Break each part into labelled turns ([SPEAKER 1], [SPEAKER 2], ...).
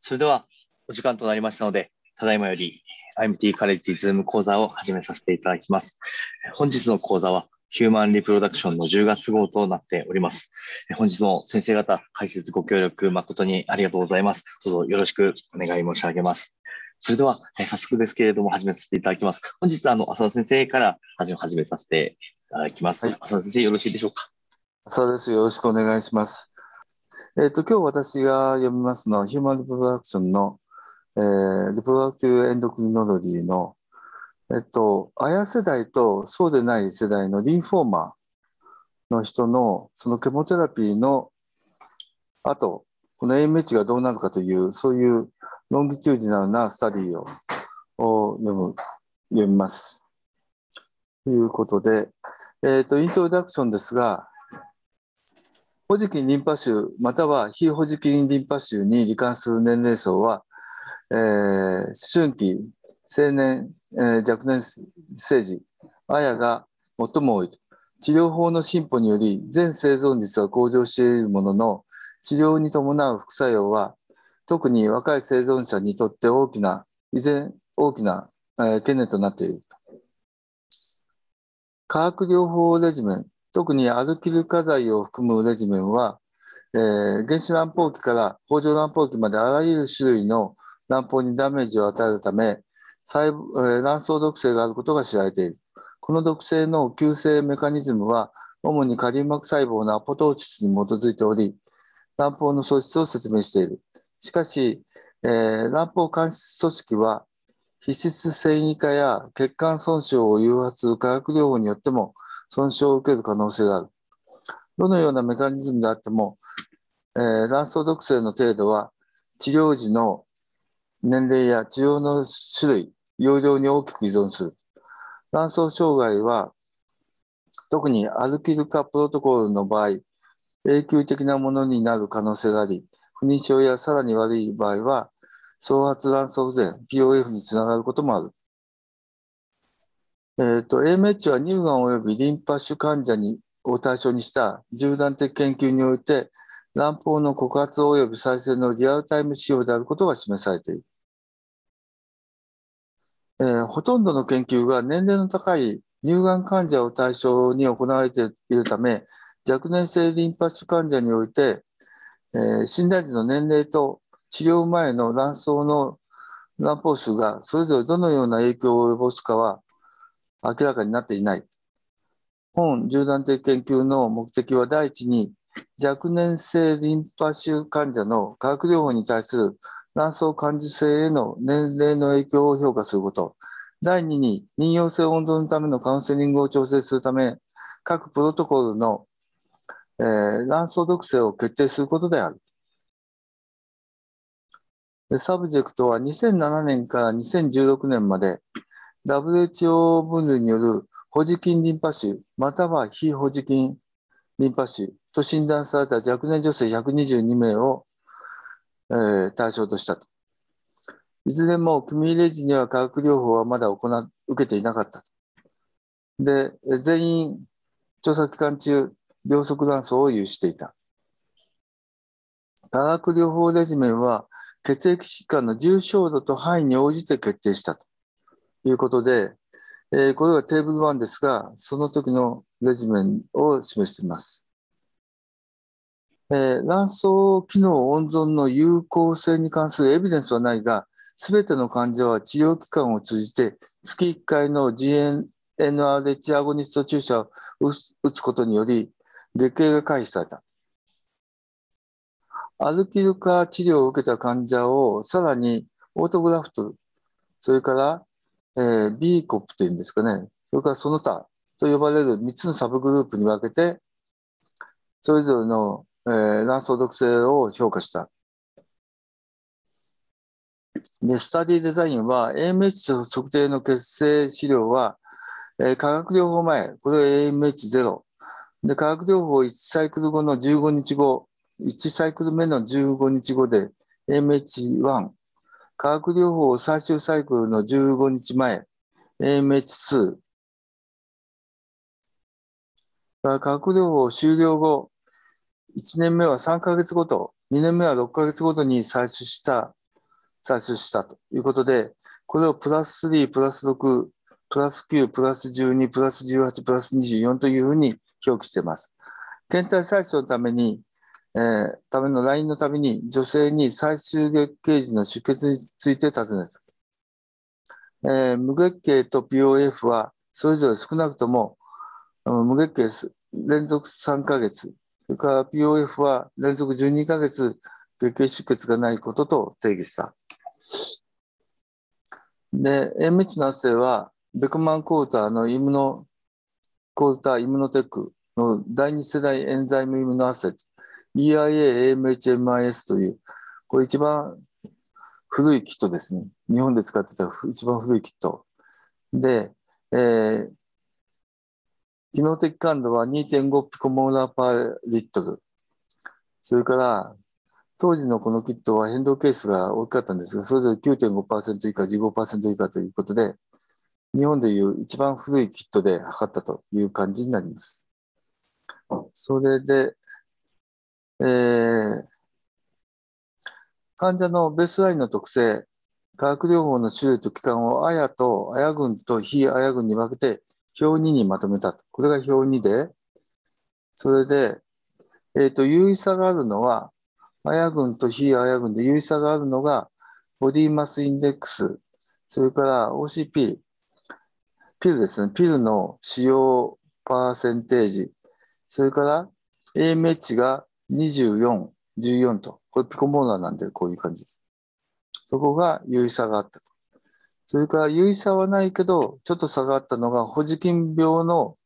[SPEAKER 1] それではお時間となりましたので、ただいまより IMT カレッジズーム講座を始めさせていただきます。本日の講座はヒューマンリプロダクションの10月号となっております。本日も先生方解説ご協力誠にありがとうございます。どうぞよろしくお願い申し上げます。それでは、え早速ですけれども始めさせていただきます。本日あの浅田先生から始めさせていただきます。はい、浅田先生よろしいでしょうか？
[SPEAKER 2] 浅田です。よろしくお願いします。えっ、ー、と、今日私が読みますのは、 Human Reproduction の、えー、 Reproductive Endocrinology の、えっと、 AYA 世代とそうでない世代の lymphoma の人の、その chemotherapy の後、この AMH がどうなるかという、そういう longitudinal な study をを読む、読みます。ということで、えっ、ー、と、イントロダクションですが、ホジキンリンパ腫または非ホジキンリンパ腫に罹患する年齢層は、えー、思春期、青年、えー、若年生児、あやが最も多い。治療法の進歩により全生存率は向上しているものの、治療に伴う副作用は、特に若い生存者にとって大きな、依然大きな、えー、懸念となっている。化学療法レジメン、特にアルキル化剤を含むレジメンは、えー、原子乱胞器から北条乱胞器まであらゆる種類の卵胞にダメージを与えるため、細胞え、卵巣毒性があることが知られている。この毒性の急性メカニズムは、主にカリウ膜細胞のアポトーチスに基づいており、卵胞の素質を説明している。しかし、えー、卵胞間質組織は、皮質繊維化や血管損傷を誘発する化学療法によっても損傷を受ける可能性がある。どのようなメカニズムであっても、えー、卵巣毒性の程度は治療時の年齢や治療の種類、容量に大きく依存する。卵巣障害は、特にアルキル化プロトコルの場合、永久的なものになる可能性があり、不妊症やさらに悪い場合は、創発卵巣不全、POF につながることもある。えっ、ー、と、AMH は乳がん及びリンパ腫患者にを対象にした縦断的研究において、卵胞の告発及び再生のリアルタイム指標であることが示されている。えー、ほとんどの研究が年齢の高い乳がん患者を対象に行われているため、若年性リンパ腫患者において、えー、診断時の年齢と治療前の卵巣の卵胞数がそれぞれどのような影響を及ぼすかは明らかになっていない。本縦断的研究の目的は第一に若年性リンパ腫患者の化学療法に対する卵巣感受性への年齢の影響を評価すること。第二に妊用性温存のためのカウンセリングを調整するため、各プロトコルの、えー、卵巣毒性を決定することである。 subject は2007年から2016年まで WHO 分類によるホジキンリンパ腫、または非ホジキンリンパ腫と診断された若年女性122名を、えー、対象としたと。いずれも組入れ時には化学療法はまだ行受けていなかった。で、全員調査期間中、両側断層を有していた。化学療法レジメンは血液疾患の重症度と範囲に応じて決定したということで、えー、これはテーブル1ですが、その時のレジメンを示しています。えー、卵巣機能温存の有効性に関するエビデンスはないが、すべての患者は治療機関を通じて月1回の GNRH アゴニスト注射を打つことにより、月経が回避された。アルキル化治療を受けた患者をさらにオートグラフト、それからえー、B コップというんですかね、それからその他と呼ばれる3つのサブグループに分けて、それぞれの、えー、卵巣毒性を評価した。で、スタディデザインは AMH 測定の血清資料は、えー、化学療法前、これは AMH0。で、化学療法1サイクル後の15日後、1サイクル目の15日後で AMH1、化学療法最終サイクルの15日前、AMH2。化学療法終了後、1年目は3ヶ月ごと、2年目は6ヶ月ごとに採取した採取したということで、これをプラス3、プラス6、プラス9、プラス12、プラス18、プラス24というふうに表記しています。検体採取のために、えー、ためのラインのために女性に最終月経時の出血について尋ねた。えー、無月経と POF はそれぞれ少なくとも無月経連続3ヶ月、それから POF は連続12ヶ月月経出血がないことと定義した。で、塩密の圧生はベクマンコーターのイムノ、コーターイムノテックの第二世代エンザイムイムノアセット、EIA、AMHMIS という、これ一番古いキットですね。日本で使ってた一番古いキット。で、えー、機能的感度は2.5ピコモーラーパーリットル。それから、当時のこのキットは変動ケースが大きかったんですが、それぞれ9.5%以下、15%以下ということで、日本でいう一番古いキットで測ったという感じになります。それで、えー、患者のベースラインの特性、化学療法の種類と期間をアヤとアヤ群と非アヤ群に分けて表2にまとめた。これが表2で、それで、えっ、ー、と、優位差があるのは、アヤ群と非アヤ群で優位差があるのが、ボディマスインデックス、それから OCP、ピルですね。ピルの使用パーセンテージ、それから AMH が24、14と。これピコモーラーなんでこういう感じです。そこが優位差があったと。それから優位差はないけど、ちょっと差があったのが、ホジキン病の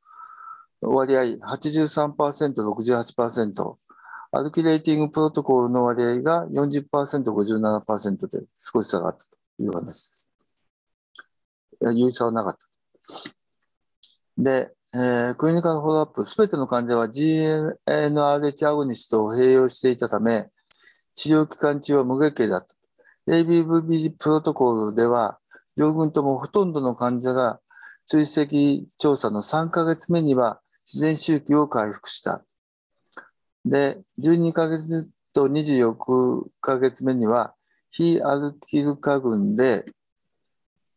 [SPEAKER 2] 割合83%、68%、アルキレーティングプロトコルの割合が40%、57%で少し差があったという話です。優位差はなかった。で、えー、クリニカルフォローアップ、すべての患者は GNRH アゴニストを併用していたため、治療期間中は無月経だった。ABVB プロトコルでは、両軍ともほとんどの患者が追跡調査の3ヶ月目には自然周期を回復した。で、12ヶ月と24ヶ月目には非アルキル化群で、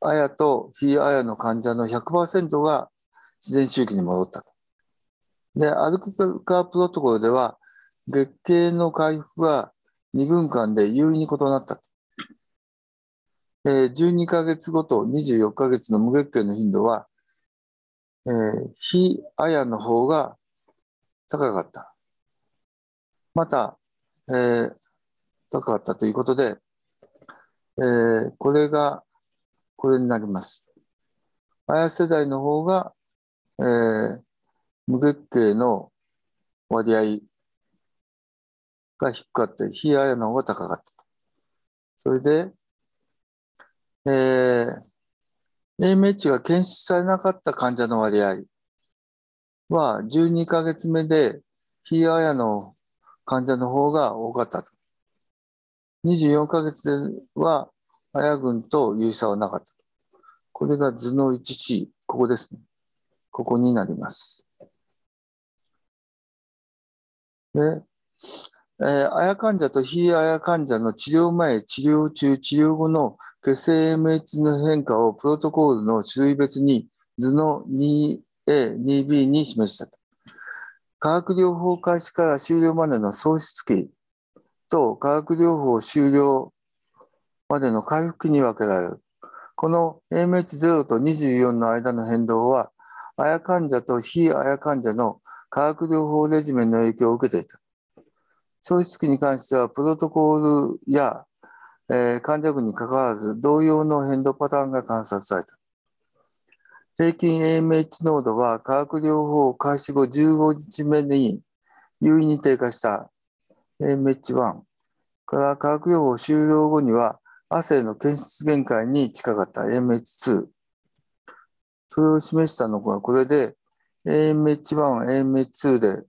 [SPEAKER 2] アヤと非アヤの患者の100%が自然周期に戻った。で、アルキル化プロトコルでは月経の回復が2分間で有意に異なった。えー、12ヶ月ごと24ヶ月の無月経の頻度は、えー、非アヤの方が高かった。また、えー、高かったということで、えー、これが、これになります。アヤ世代の方が、えー、無月経の割合が低かった。非アヤの方が高かった。それで、えー、AMH が検出されなかった患者の割合は12ヶ月目でヒーアヤの患者の方が多かったと。24ヶ月ではアヤ群と有差はなかったと。これが図の 1C、ここですね。ここになります。で、えー、あや患者と非あや患者の治療前、治療中、治療後の血清 MH の変化をプロトコールの種類別に図の 2A、2B に示したと。化学療法開始から終了までの喪失期と化学療法終了までの回復期に分けられる。この AMH0 と24の間の変動は、あや患者と非あや患者の化学療法レジメンの影響を受けていた。消失期に関しては、プロトコールや、えー、患者群に関わらず、同様の変動パターンが観察された。平均 AMH 濃度は化学療法開始後15日目に優位に低下した AMH1 から化学療法終了後には亜生の検出限界に近かった AMH2。それを示したのがこれで AMH1、AMH2 で、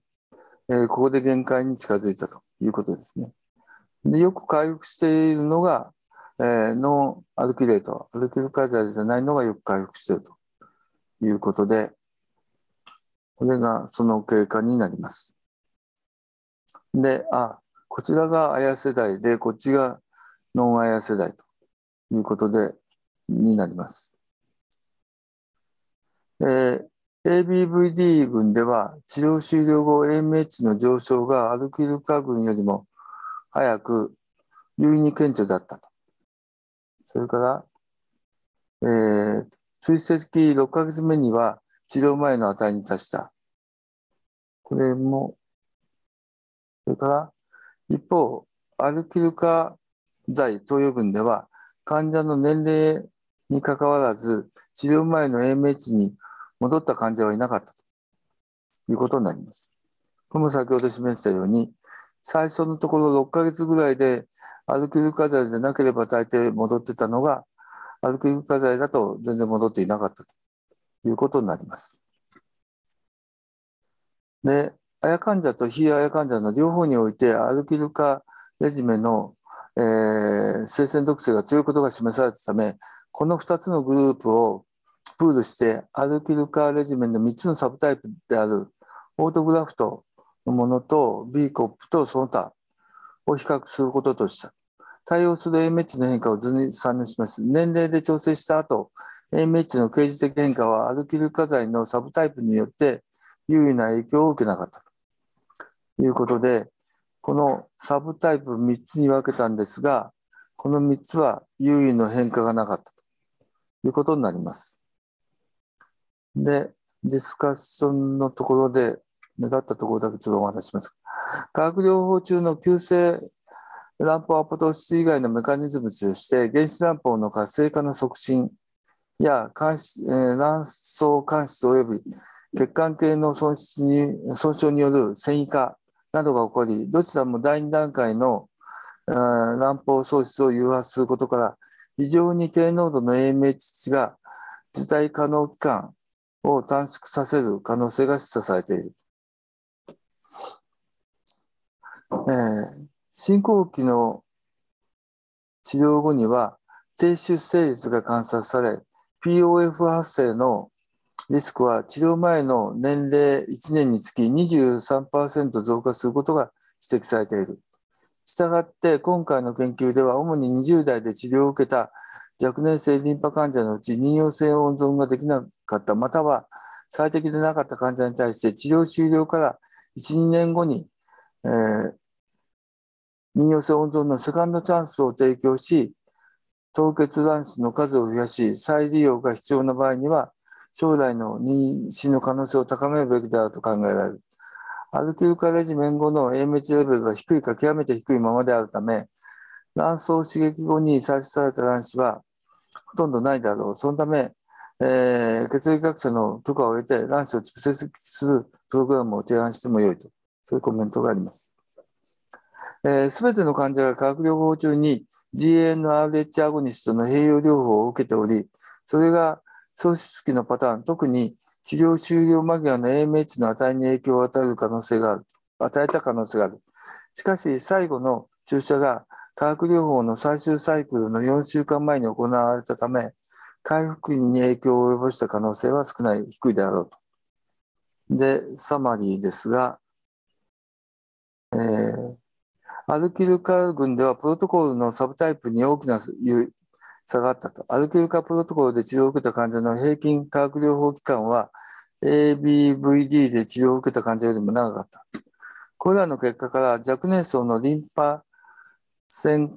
[SPEAKER 2] えー、ここで限界に近づいたと。いうことですね。でよく回復しているのが、えー、ノンアルキレート、アルキルカザーじゃないのがよく回復しているということで、これがその経過になります。で、あ、こちらがアヤ世代で、こっちがノンアヤ世代ということで、になります。えー、ABVD 群では治療終了後 AMH の上昇がアルキルカ群よりも早く優位に顕著だったと。それから、えー、追跡6ヶ月目には治療前の値に達した。これも、それから、一方、アルキルカ剤投与群では患者の年齢にかかわらず治療前の AMH に戻った患者はいなかったということになります。これも先ほど示したように、最初のところ6ヶ月ぐらいでアルキルカ剤でなければ大抵戻ってたのが、アルキルカ剤だと全然戻っていなかったということになります。で、アヤ患者と非アヤ患者の両方において、アルキルカレジメの、えー、生鮮毒性が強いことが示されたため、この2つのグループをプールして、アルキルカレジメンの3つのサブタイプである、オートグラフトのものと、B コップとその他を比較することとした。対応する AMH の変化を図に参入します。年齢で調整した後、AMH の刑事的変化はアルキル化剤のサブタイプによって優位な影響を受けなかったということで、このサブタイプ3つに分けたんですが、この3つは優位の変化がなかったということになります。で、ディスカッションのところで目立ったところだけちょっとお話します。化学療法中の急性卵胞アポトーシス以外のメカニズムとして、原子卵胞の活性化の促進や卵巣間質及び血管系の損失に損傷による繊維化などが起こり、どちらも第2段階の卵胞喪失を誘発することから、非常に低濃度の AMH 値が受胎可能期間を短縮させる可能性が示唆されている。えー、進行期の治療後には低出生率が観察され、POF 発生のリスクは治療前の年齢1年につき23%増加することが指摘されている。したがって今回の研究では主に20代で治療を受けた若年性リンパ患者のうち妊用性温存ができなかった、または最適でなかった患者に対して治療終了から1、2年後に、えー、妊用性温存のセカンドチャンスを提供し、凍結卵子の数を増やし、再利用が必要な場合には、将来の妊娠の可能性を高めるべきであると考えられる。アルキルカレジメン後の AMH レベルは低いか極めて低いままであるため、卵巣刺激後に採取された卵子はほとんどないだろう。そのため、えー、血液学者の許可を得て卵子を蓄積するプログラムを提案してもよいと、そういうコメントがあります。す、べ、ての患者が化学療法中に GNRH アゴニストの併用療法を受けており、それが喪失期のパターン、特に治療終了間際の AMH の値に影響を与える可能性がある、与えた可能性がある。しかし、最後の注射が化学療法の最終サイクルの4週間前に行われたため、回復に影響を及ぼした可能性は少ない、低いであろうと。で、サマリーですが、えーアルキルカ群ではプロトコルのサブタイプに大きな差があったと。アルキルカプロトコルで治療を受けた患者の平均化学療法期間は ABVD で治療を受けた患者よりも長かった。これらの結果から若年層のリンパ腺、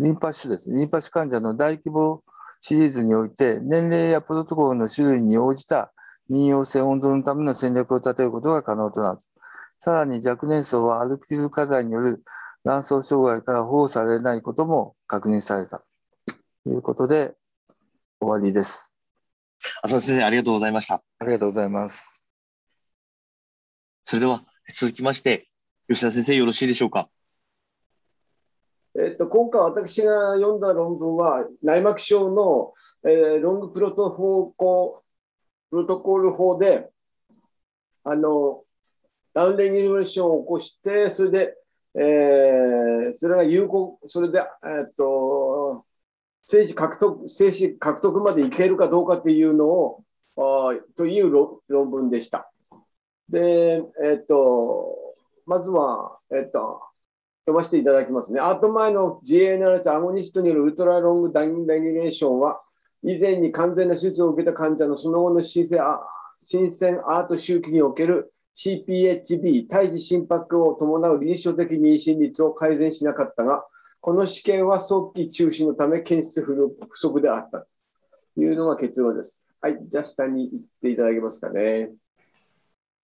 [SPEAKER 2] リンパ腫です。リンパ腫患者の大規模シリーズにおいて年齢やプロトコルの種類に応じた妊用性温存のための戦略を立てることが可能となる。さらに若年層はアルキル火剤による卵巣障害から保護されないことも確認されたということで終わりです。
[SPEAKER 1] 浅田先生、ありがとうございました。
[SPEAKER 2] ありがとうございます。
[SPEAKER 1] それでは続きまして、吉田先生、よろしいでしょうか。
[SPEAKER 3] えっと、今回私が読んだ論文は内膜症の、えー、ロングプロトフォーコプロトコル法であのダウンレギュレーションを起こしてそれでえー、それが有効、それで、えっと、政治獲得、政治獲得までいけるかどうかというのを、あという論文でした。で、えっと、まずは、えっと、読ませていただきますね。アート前の GNRH アゴニストによるウルトラロングダインレギレーションは、以前に完全な手術を受けた患者のその後の新鮮新鮮アート周期における CPHB、胎児心拍を伴う臨床的妊娠率を改善しなかったが、この試験は早期中止のため検出不足であったというのが結論です。はい、じゃあ下に行っていただけますかね。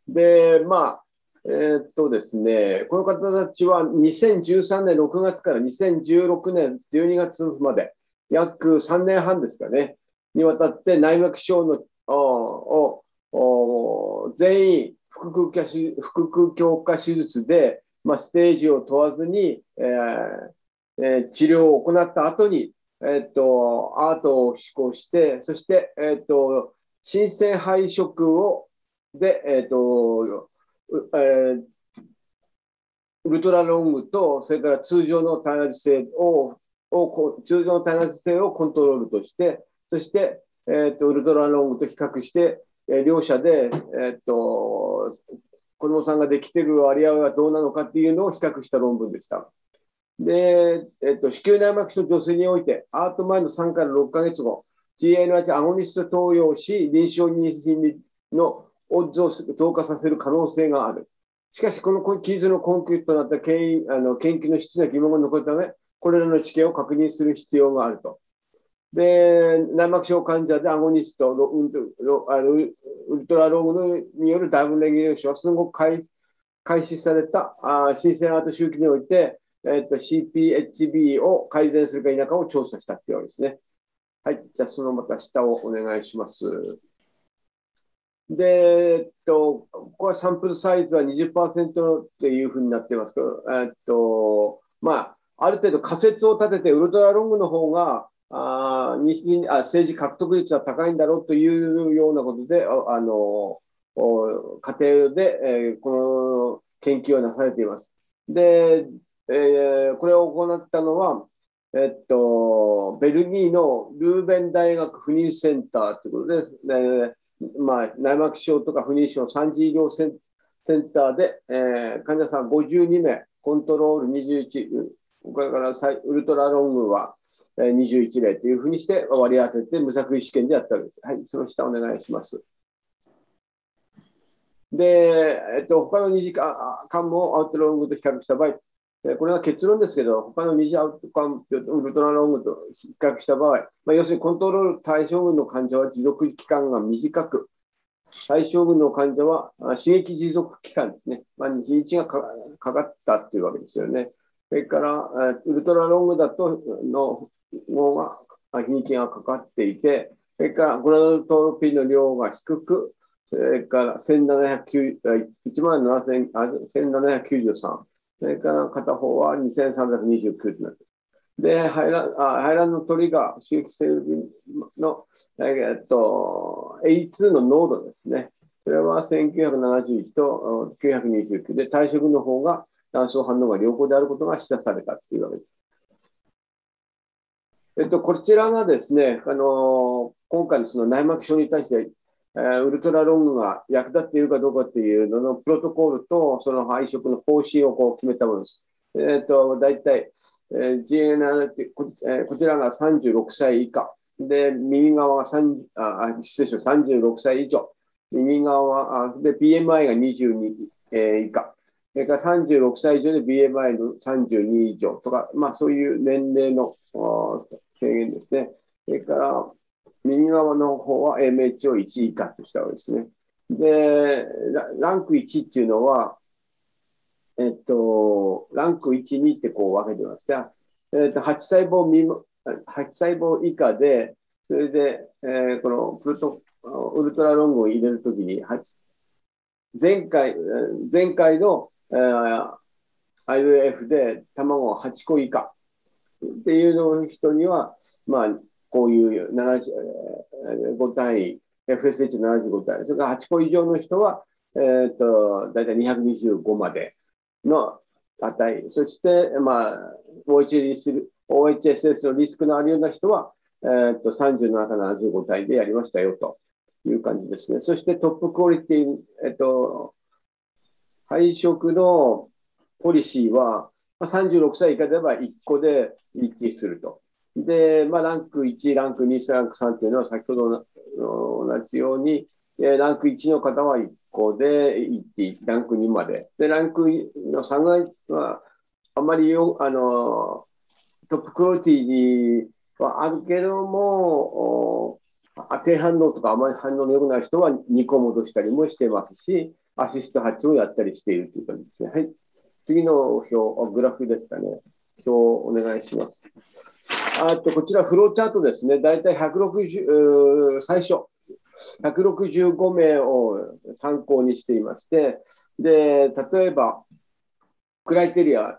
[SPEAKER 3] で、まあ、えー、っとですね、この方たちは2013年6月から2016年12月まで、約3年半ですかね、にわたって内膜症のを全員腹腔腹腔鏡下手術で、まあ、ステージを問わずに、えーえー、治療を行った後に、えー、っとアートを施行して、そして、えー、っと新鮮配色をで、えっとえ、ウルトラロングと、それから通常の耐圧性をを通常の耐圧性をコントロールとして、そして、えーと、ウルトラロングと比較して、え、両者で、えーと、子供さんができている割合はどうなのかっていうのを比較した論文でした。で、えーと、子宮内膜症女性において、アート前の3から6ヶ月後、GNH アゴニスト投与し、臨床妊娠のを増加させる可能性がある。しかし、この記述の根拠となった研あの研究の質な疑問が残るため、これらの知見を確認する必要があると。で、内膜症患者でアゴニスト、ウルトラローグによるダブルレギュレーションはその後開始されたあ新鮮アート周期において、えっと、CPHB を改善するか否かを調査したっていうわけですね。はい。じゃあ、そのまた下をお願いします。で、えっと、ここはサンプルサイズは20%っていうふうになってますけど、えっと、まあ、ある程度仮説を立てて、ウルトラロングの方が、あにあ政治獲得率は高いんだろうというようなことで、あの家庭で、えー、この研究をなされています。で、えー、これを行ったのは、えっと、ベルギーのルーベン大学不妊センターということです。ねまあ、内膜症とか不妊症3次医療センターで、えー、患者さん52名、コントロール21、これからウルトラロングは21例というふうにして割り当てて無作為試験でやったわけです。はい、その下お願いします。で、えっと、他の2時間もアウトロングと比較した場合、これは結論ですけど、他の二次アウトカムウルトラロングと比較した場合、まあ、要するにコントロール対象群の患者は持続期間が短く、対象群の患者は刺激持続期間ですね、まあ、日にちがかかったというわけですよね。それから、ウルトラロングだとの方が日にちがかかっていて、それからグラドルトロピーの量が低く、それから1万1793。それから片方は2329となってで、排卵あ排卵の鳥が周期性の、えっと、A2 の濃度ですね。それは1971と929で、退職の方が卵巣反応が良好であることが示唆されたというわけです。えっと、こちらがですね、あの今回のその内膜症に対してえー、ウルトラロングが役立っているかどうかっていうののプロトコルとその配色の方針をこう決めたものです。えっ、と、大体、えー、GNR ってこ,、えー、こちらが36歳以下。で、右側が3あ、失礼しました。36歳以上。右側は、あで、BMI が22、えー、以下。それから36歳以上で BMI の32以上とか、まあそういう年齢の制限ですね。それから、右側の方は MH を1以下としたわけですね。で、ランク1っていうのは、えっと、ランク1、2ってこう分けてました。えっと、8細胞未8細胞以下で、それで、えー、このプルトウルトラロングを入れるときに、8前回、前回の、えー、IVF で卵8個以下っていうの人には、まあ、こういう75体、FSH75 体、それから8個以上の人は、えーと、大体225までの値、そして、まあ、OHS OHSS のリスクのあるような人は、えーと、37から75体でやりましたよという感じですね。そしてトップクオリティ、えっ、ー、と、配色のポリシーは、36歳以下では1個で一致すると。で、まあ、ランク1、ランク2、ランク3というのは先ほどの同じように、ランク1の方は1個で一致、ランク2まで。で、ランクの3は、あまりよあのトップクオリティはあるけども、低反応とかあまり反応の良くない人は2個戻したりもしてますし、アシスト8をやったりしているという感じですね。はい。次の表、グラフですかね。表お願いします。あと、こちらフローチャートですね。だいたい160、最初、165名を参考にしていまして、で、例えば、クライテリア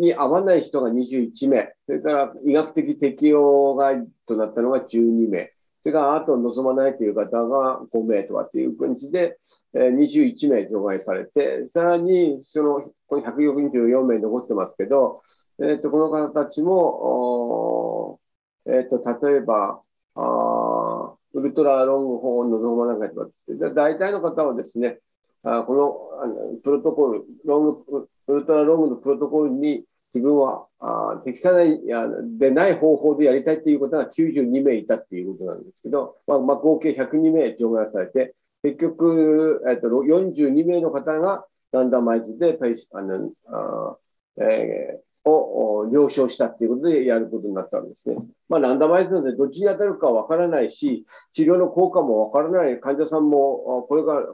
[SPEAKER 3] に合わない人が21名、それから医学的適用がとなったのが12名、それからあと望まないという方が5名とかっていう感じで、21名除外されて、さらにそのこの144名残ってますけど、えー、とこの方たちも、えー、と例えばあ、ウルトラロングホーン望まないとか、大体の方はですね、あこのあのプロトコル、ロングウルトラロングのプロトコルに自分はあ適さないやでない方法でやりたいということが92名いたっていうことなんですけど、まあ、まあ、合計102名除外されて、結局、えっと、42名の方がランダマイズであのあ、えー、を了承したっていうことでやることになったんですね。まあ、ランダマイズなのでどっちに当たるかわからないし、治療の効果もわからない、患者さんもこれから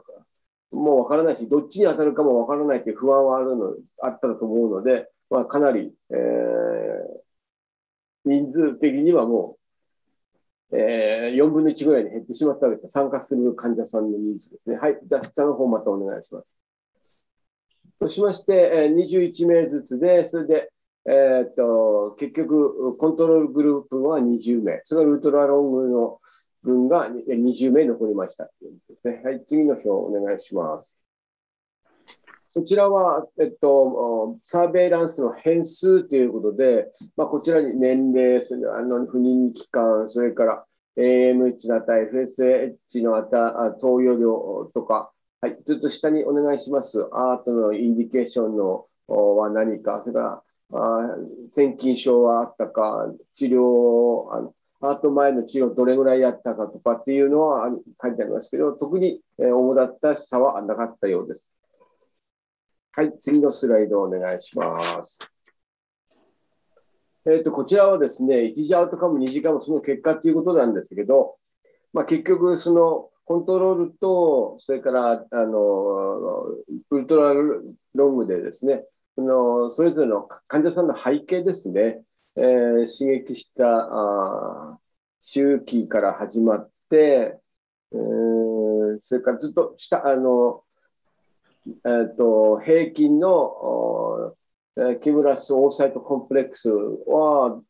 [SPEAKER 3] もうわからないし、どっちに当たるかもわからないという不安はあるのあったと思うので、まあ、かなり、えー、人数的にはもう、えー、4分の1ぐらいに減ってしまったわけです参加する患者さんの人数ですね。はい。じゃあ、下の方またお願いします。そしまして、21名ずつで、それで、えー、っと、結局、コントロールグループは20名。それがウルトラロングの軍が20名残りましたね。はい、次の表お願いします。こちらは、えっと、サーベイランスの変数ということで、まあ、こちらに年齢、あの不妊期間、それから AMH の値、FSH の値、投与量とか、はい、ずっと下にお願いします。アートのインディケーションのは何か、それから、あ腺筋症はあったか、治療、あのアート前の治療どれぐらいやったかとかっていうのは書いてありますけど、特に主だった差はなかったようです。はい、次のスライドお願いします。えっ、ー、と、こちらはですね、1次アウトカム、2次カム、その結果ということなんですけど、まあ、結局、そのコントロールと、それから、あの、ウルトラロングでですね、そのそれぞれの患者さんの背景ですね、えー、刺激したあ周期から始まって、えー、それからずっとしたあの、えーと、平均のキムラスオーサイトコンプレックスは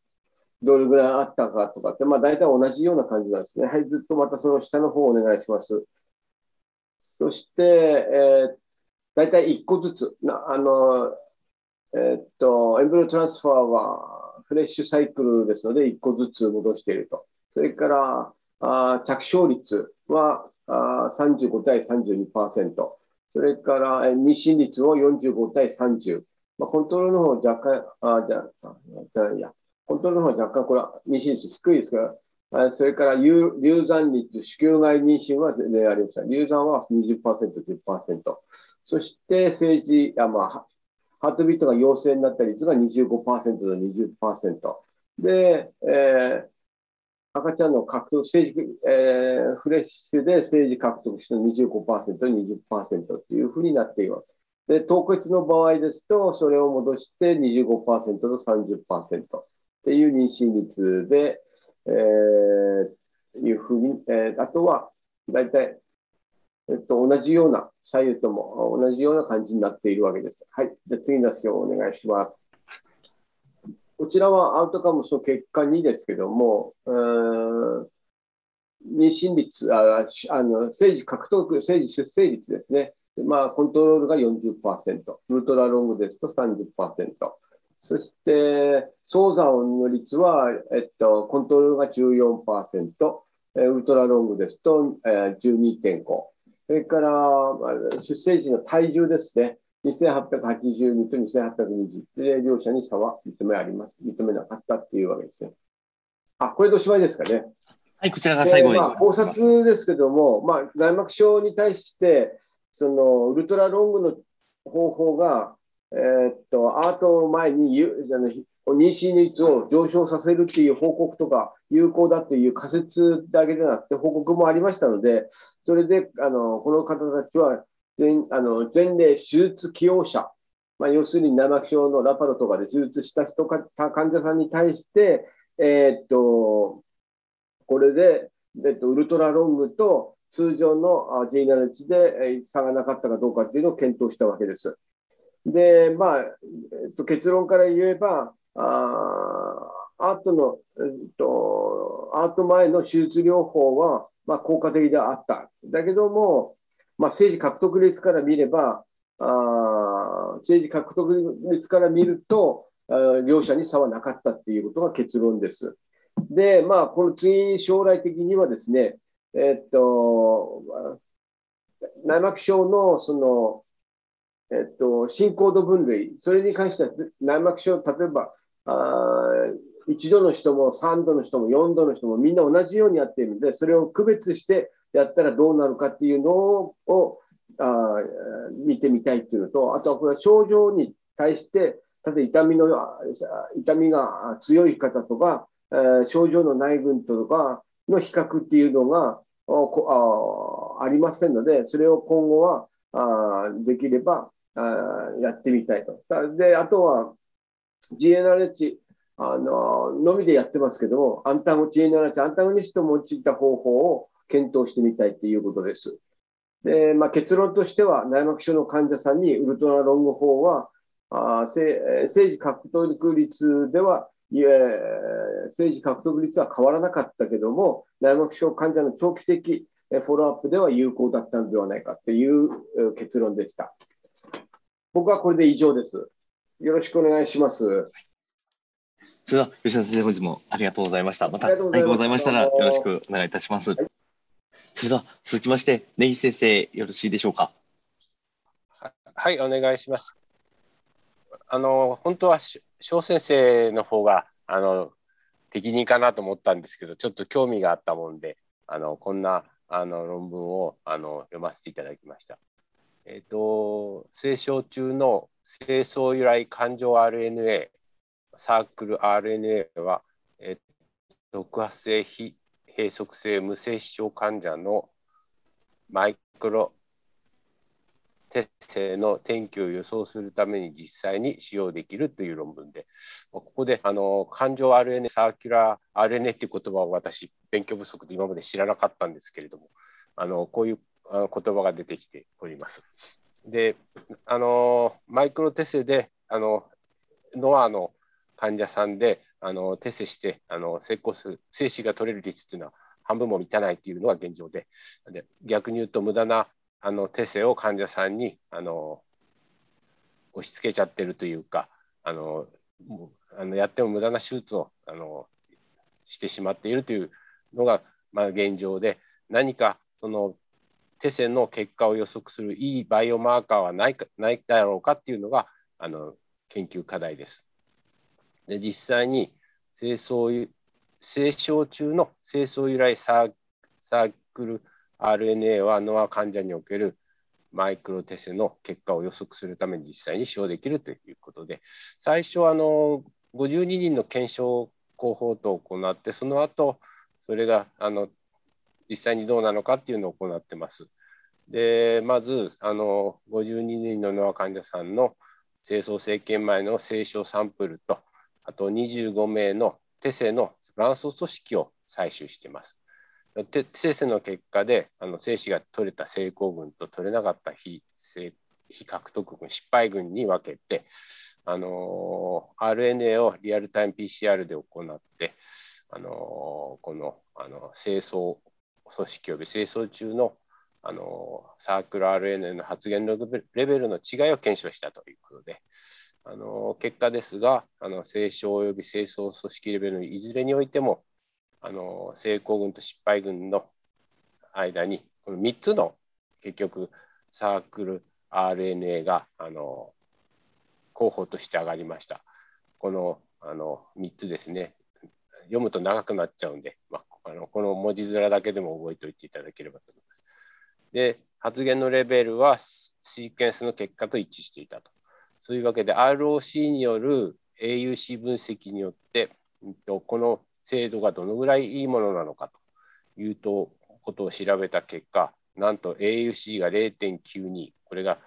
[SPEAKER 3] どれぐらいあったかとかって、まあ、大体同じような感じなんですね。はい、ずっとまたその下の方お願いします。そして、えー、大体1個ずつ、なあのえ、っと、エンブロトランスファーはフレッシュサイクルですので、1個ずつ戻していると。それから、あ着床率はあ35対32%。それから、え妊娠率を45対30。まあ、コントロールの方若干、あじゃあ、じゃあいや、コントロールの方若干これは妊娠率低いですから、それから流産率、子宮外妊娠は全然ありました。流産は20%、10%。そして政治、あまあ、ハートビートが陽性になった率が25%と20%。で、えー、赤ちゃんの獲得、政治、えー、フレッシュで政治獲得した25%、20%というふうになっています。で、凍結の場合ですと、それを戻して25%と30%っていう妊娠率で、えー、いうふうに、えー、あとは、大体えっと、同じような、左右とも同じような感じになっているわけです。はい。じゃ次の表をお願いします。こちらはアウトカムスの結果2ですけども、妊娠率、ああの政治獲得、政治出生率ですね。まあ、コントロールが40%、ウルトラロングですと30%。そして、早産の率は、えっと、コントロールが14%、ウルトラロングですと、えー、12.5。それから、出生時の体重ですね。2882と2820で、両者に差は認めあります。認めなかったっていうわけですね。あ、これでおしまいですかね。
[SPEAKER 1] はい、こちらが最後に。ま
[SPEAKER 3] あ、考察ですけども、まあ、内膜症に対して、そのウルトラロングの方法が、えー、っと、アート前にあの妊娠率を上昇させるっていう報告とか、有効だという仮説だけでなくて、報告もありましたので、それであのこの方たちは全あの前例手術起用者、まあ、要するに内膜症のラパロとかで手術した人か患者さんに対して、えー、っとこれで、えっと、ウルトラロングと通常のジェイナル値で差がなかったかどうかっていうのを検討したわけです。で、まあ、えっと、結論から言えば、あアートの、えっと、アート前の手術療法は、まあ、効果的であった。だけども、まあ、政治獲得率から見れば、あ政治獲得率から見ると、両者に差はなかったっていうことが結論です。で、まあ、この次、将来的にはですね、えっと、内膜症のその、えっと、進行度分類、それに関しては内膜症、例えば、あ1度の人も3度の人も4度の人もみんな同じようにやっているので、それを区別してやったらどうなるかっていうのをあ見てみたいっていうのと、あとはこれは症状に対して、例えば痛みの痛みが強い方とか、えー、症状のない群とかの比較っていうのがありませんので、それを今後はあできればあやってみたいと。で、あとは GNRH あののみでやってますけども、アンタゴ GNRH、アンタゴニストを用いた方法を検討してみたいということです。でまあ、結論としては、内膜症の患者さんにウルトラロング法は、あ政治獲得率では、いえ政治獲得率は変わらなかったけども、内膜症患者の長期的フォローアップでは有効だったのではないかという結論でした。僕はこれで以上です。よろしくお願いします。
[SPEAKER 1] それでは、吉田先生、本日もありがとうございました。また、何かございましたら、よろしくお願いいたします。はい、それでは、続きまして、根岸先生、よろしいでしょうか？
[SPEAKER 4] はい、お願いします。あの、本当は、翔先生の方が、あの、適任かなと思ったんですけど、ちょっと興味があったもんで、あの、こんな、あの、論文を、あの、読ませていただきました。えっ、ー、と、清少中の清掃由来環状 RNA、サークル RNA は、えー、特発性非閉塞性無性視症患者のマイクロテセの転機を予想するために実際に使用できるという論文で、ここであの環状 RNA、サーキュラー RNA という言葉を私、勉強不足で今まで知らなかったんですけれども、あのこういう言葉が出てきております。で、あのマイクロテセであのノアの患者さんであのテセしてあの成功する精子が取れる率っていうのは半分も満たないっていうのが現状でで逆に言うと無駄なあのテセを患者さんにあの押し付けちゃってるというかあのあのやっても無駄な手術をあのしてしまっているというのが、まあ、現状で何かその手線の結果を予測するいいバイオマーカーはないかないだろうかっていうのがあの研究課題です。で実際に清掃清掃中の清掃由来サークル RNA はノア患者におけるマイクロテセの結果を予測するために実際に使用できるということで最初あの52人の検証コホートを行ってその後それがあの実際にどうなのかっていうのを行ってます。でまずあの52人のノア患者さんの清掃生検前の清少サンプルとあと25名の手製の卵巣組織を採取しています。手製の結果であの精子が取れた成功群と取れなかった非非獲得群失敗群に分けてあの RNA をリアルタイム PCR で行ってあのこのあの清掃組織及び清掃中のあのサークル RNA の発現レベルの違いを検証したということであの結果ですがあの清掃及び清掃組織レベルのいずれにおいてもあの成功群と失敗群の間にこの3つの結局サークル RNA があの候補として上がりました。このあの3つですね。読むと長くなっちゃうんで、まあ、あのこの文字面だけでも覚えておいていただければと思います。で、発言のレベルはシーケンスの結果と一致していたと。そういうわけで ROC による AUC 分析によって、この精度がどのぐらいいいものなのかというとことを調べた結果、なんと AUC が0.92、これが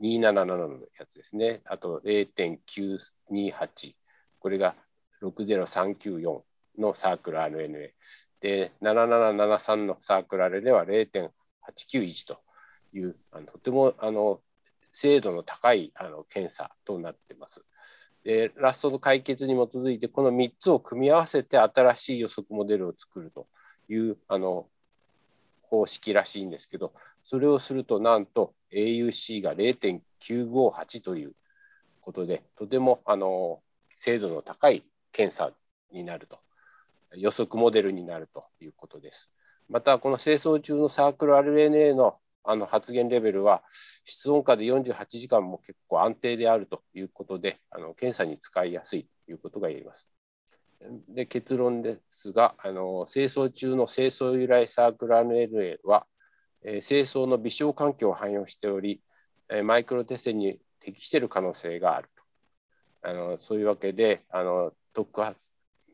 [SPEAKER 4] 277のやつですね。あと0.928、これが60394のサークル RNA。で、7773のサークル RNA は0.891というあのとてもあの精度の高いあの検査となってます。でラストの解決に基づいてこの3つを組み合わせて新しい予測モデルを作るというあの方式らしいんですけどそれをするとなんと AUC が0.958ということでとてもあの精度の高い検査になると予測モデルになるということです。またこの清掃中のサークル RNA のあの発言レベルは室温下で48時間も結構安定であるということであの検査に使いやすいということが言えます。で結論ですがあの清掃中の清掃由来サークル RNA は、えー、清掃の微小環境を汎用しており、えー、マイクロテセンに適している可能性があるとあのそういうわけであの特発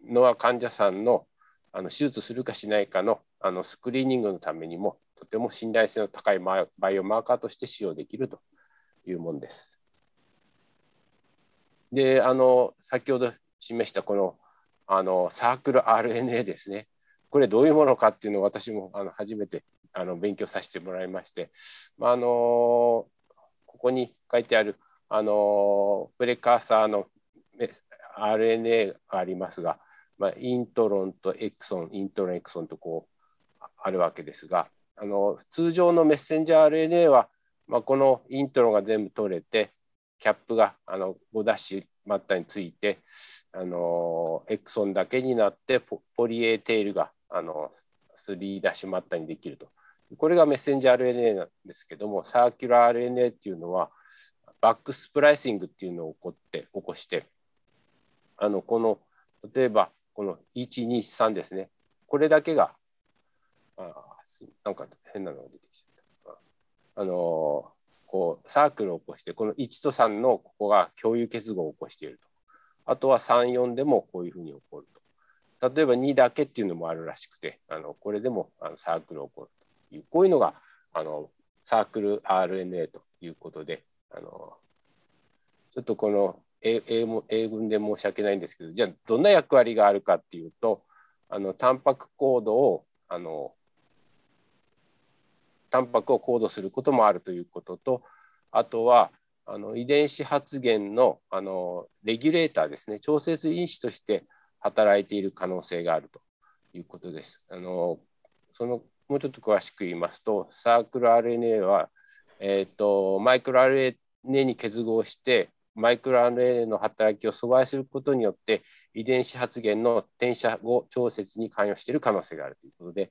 [SPEAKER 4] ノア患者さんのあの手術するかしないかのあのスクリーニングのためにもとても信頼性の高いバイオマーカーとして使用できるというものです。で、あの先ほど示したこのあのサークル RNA ですね。これどういうものかっていうのを私もあの初めてあの勉強させてもらいまして、まあ、あのここに書いてあるあのプレカーサーの RNA がありますが、まあ、イントロンとエクソンイントロンエクソンとこうあるわけですがあの通常のメッセンジャー RNA は、まあ、このイントロンが全部取れてキャップがあの5ダッシュ末端についてあのエクソンだけになって poly A tail があの3ダッシュ末端にできると。これがメッセンジャー RNA なんですけどもサーキュラー RNA っていうのは back splicing っていうのを起こって起こしてあのこの例えばこの123ですね。これだけがなんか変なのが出てきちゃった。あのこうサークルを起こしてこの1と3のここが共有結合を起こしていると。あとは34でもこういうふうに起こると。例えば2だけっていうのもあるらしくてあのこれでもあのサークル起こるというこういうのがあのサークル RNA ということであのちょっとこの英英文で申し訳ないんですけどじゃあどんな役割があるかっていうとあのタンパクコードをあのタンパクをコードすることもあるということとあとはあの遺伝子発現のあのレギュレーターですね調節因子として働いている可能性があるということです。あのそのもうちょっと詳しく言いますとサークル RNA は、えーと、マイクロ RNA に結合してマイクロ RNA の働きを阻害することによって遺伝子発現の転写後調節に関与している可能性があるということで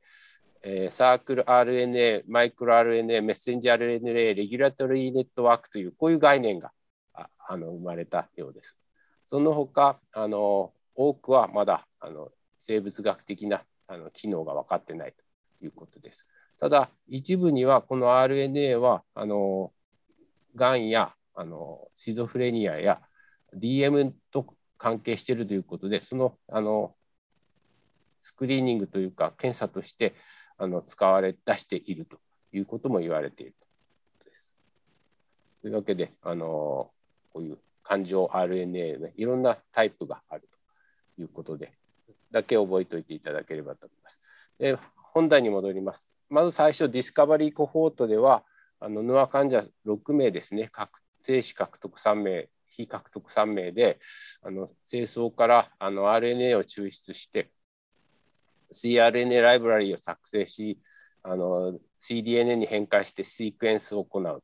[SPEAKER 4] えー、サークル RNA、マイクロ RNA、メッセンジャー RNA、レギュラトリーネットワークというこういう概念があの生まれたようです。その他あの多くはまだあの生物学的なあの機能が分かってないということです。ただ一部にはこの RNA はあのがんやあのシゾフレニアや DM と関係しているということでそのあのスクリーニングというか検査としてあの使われ出しているということも言われているということです。というわけであのこういう感情 RNA ねいろんなタイプがあるということでだけ覚えておいていただければと思います。で本題に戻ります。まず最初ディスカバリーコホートではあのノア患者6名ですね精子獲得3名非獲得3名であの清掃からあの RNA を抽出して CRNA ライブラリを作成し、あの CDNA に変換してシークエンスを行うと。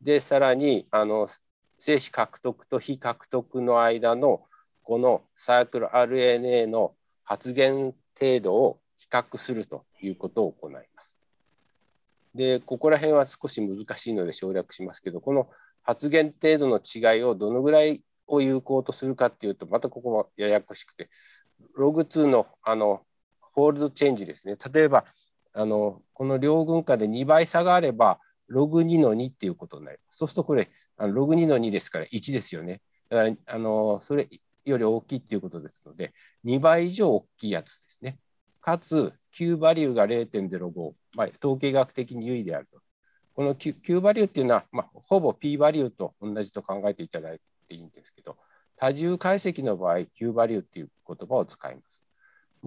[SPEAKER 4] で、さらにあの精子獲得と非獲得の間のこのサークル RNA の発現程度を比較するということを行います。で、ここら辺は少し難しいので省略しますけど、この発現程度の違いをどのぐらいを有効とするかっていうと、またここもややこしくて、ログ2のあのホールドチェンジですね。例えば、あのこの両軍化で2倍差があれば、ログ2の2っていうことになります。そうするとこれ、あのログ2の2ですから1ですよね。だからあのそれより大きいっていうことですので、2倍以上大きいやつですね。かつ、Q バリューが0.05、まあ、統計学的に優位であると。この Q, Q バリューっていうのは、まあ、ほぼ P バリューと同じと考えていただいていいんですけど、多重解析の場合、Q バリューっていう言葉を使います。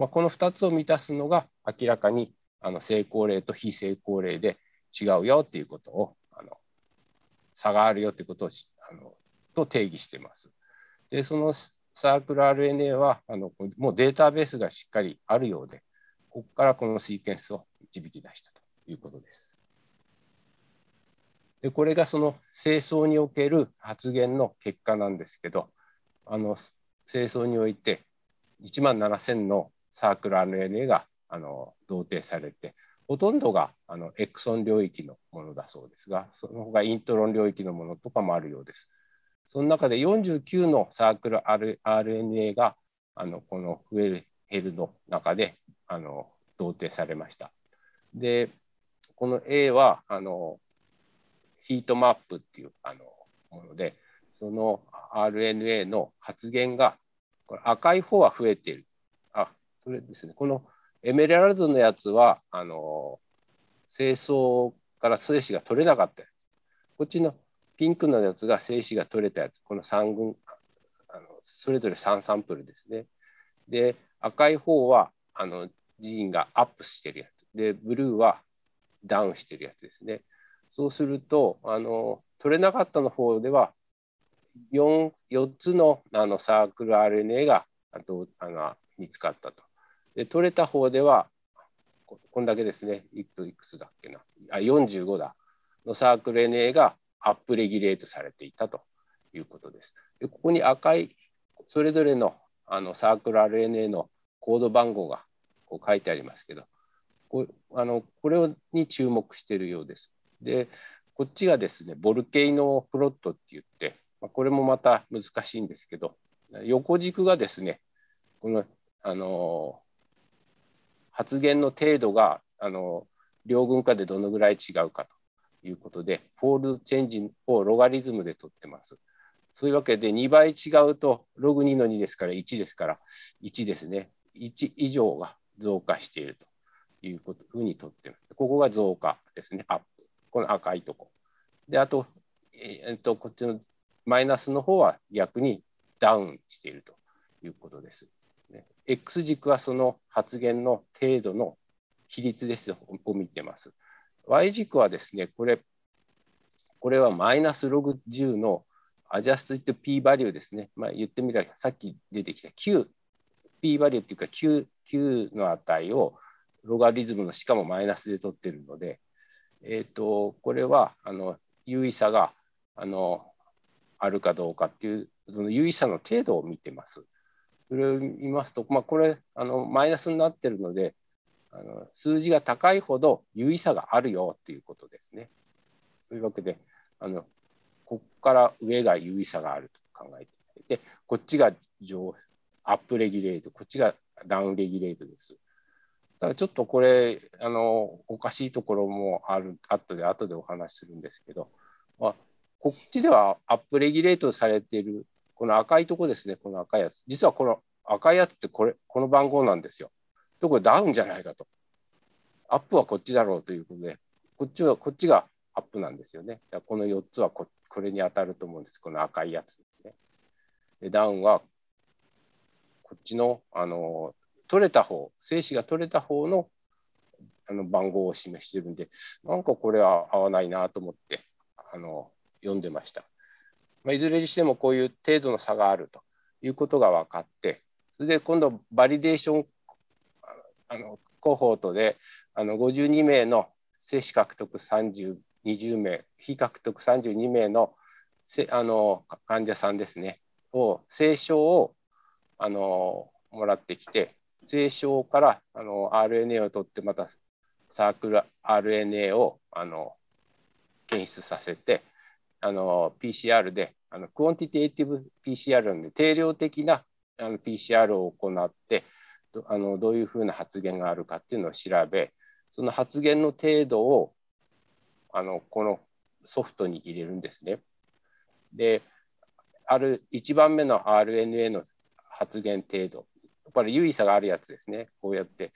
[SPEAKER 4] まあ、この2つを満たすのが明らかにあの成功例と非成功例で違うよっていうことをあの差があるよっていうことをあのと定義しています。でそのサークル RNA はあのもうデータベースがしっかりあるようでここからこのシーケンスを導き出したということです。でこれがその清掃における発言の結果なんですけどあの清掃において1万7000のサークル RNA があの同定されてほとんどがあのエクソン領域のものだそうですがその他イントロン領域のものとかもあるようです。その中で49のサークル RNA があのこの増える減るの中であの同定されました。でこの A はあのヒートマップっていうあのものでその RNA の発現がこれ赤い方は増えている。それですねこのエメラルドのやつはあの清掃から精子が取れなかったやつ。こっちのピンクのやつが精子が取れたやつ。この3群あのそれぞれ3サンプルですね。で赤い方はあのジーンがアップしてるやつ。で、ブルーはダウンしてるやつですね。そうすると、あの取れなかったの方では4、4つのあのサークル RNA があとあの見つかったと。で、取れた方では、こんだけですね、いくいくつだっけな、あ45だ、のサークル NA がアップレギュレートされていたということです。でここに赤いそれぞれのあのサークル RNA のコード番号がこう書いてありますけど、こあのこれに注目しているようです。で、こっちがですね、ボルケイノプロットって言って、ま、これもまた難しいんですけど、横軸がですね、この、あの発現の程度が、あの両群間でどのぐらい違うかということで、 fold change を logarithm で取ってます。そういうわけで2倍違うとログ2の2ですから1ですから1ですね。1以上が増加しているということふうにとってます。ここが増加ですね、アップ。この赤いとこ。で、あと、えっと、こっちのマイナスの方は逆にダウンしているということです。X 軸はその発言の程度の比率ですを見てます。Y 軸はですね、これ、これはマイナスログ10のアジャスト t P バリューですね。まあ、言ってみればさっき出てきた Q、P バリューっていうか Q, Q の値をロガリズムのしかもマイナスで取ってるので、えーと、これはあの優位さがあのあるかどうかっていうその優位さの程度を見てます。それを見ますと、まあ、これあのマイナスになってるのであの数字が高いほど優位さがあるよっていうことですね。そういうわけであのここから上が優位さがあると考えていただいてこっちが上アップレギュレートこっちがダウンレギュレートです。ただちょっとこれあのおかしいところもある後で後でお話しするんですけど、まあ、こっちではアップレギュレートされているこの赤いとこですねこの赤いやつ実はこの赤いやつってこれこの番号なんですよ。とこれダウンじゃないかと。アップはこっちだろうということでこっちはこっちがアップなんですよね。この4つはここれに当たると思うんですこの赤いやつですね。でダウンはこっちのあの取れた方精子が取れた方のあの番号を示してるんでなんかこれは合わないなと思ってあの読んでました、まあ、いずれにしてもこういう程度の差があるということが分かってそれで今度バリデーションあのコホートであの52名の精子獲得30 20名非獲得32名のせあの患者さんですねを精漿をあのもらってきて精漿からあの RNA を取ってまたサークル RNA をあの検出させてあの PCR であのクオンティティティブ PCR なんで定量的なあの PCR を行ってあのどういうふうな発現があるかっていうのを調べその発現の程度をあのこのソフトに入れるんですね。である1番目の RNA の発言程度やっぱり有意差があるやつですねこうやって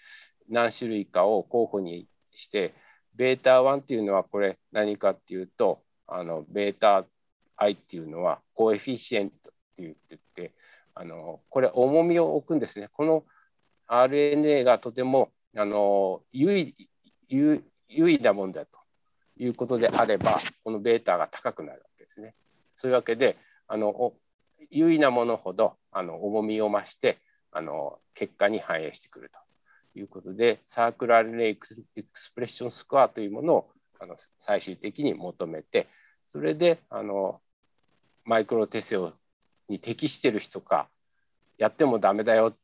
[SPEAKER 4] 何種類かを候補にしてベータ1っていうのはこれ何かっていうとあのベータ i っていうのはコエフィシエントって言っててあのこれ重みを置くんですねこの RNA がとてもあの優位優位なもんだということであればこのベータが高くなるわけですね。そういうわけであの優位なものほどあの重みを増してあの結果に反映してくるということでサークル RNA エクスプレッションスコアというものをあの最終的に求めてそれであのマイクロテセオに適してる人かやってもダメな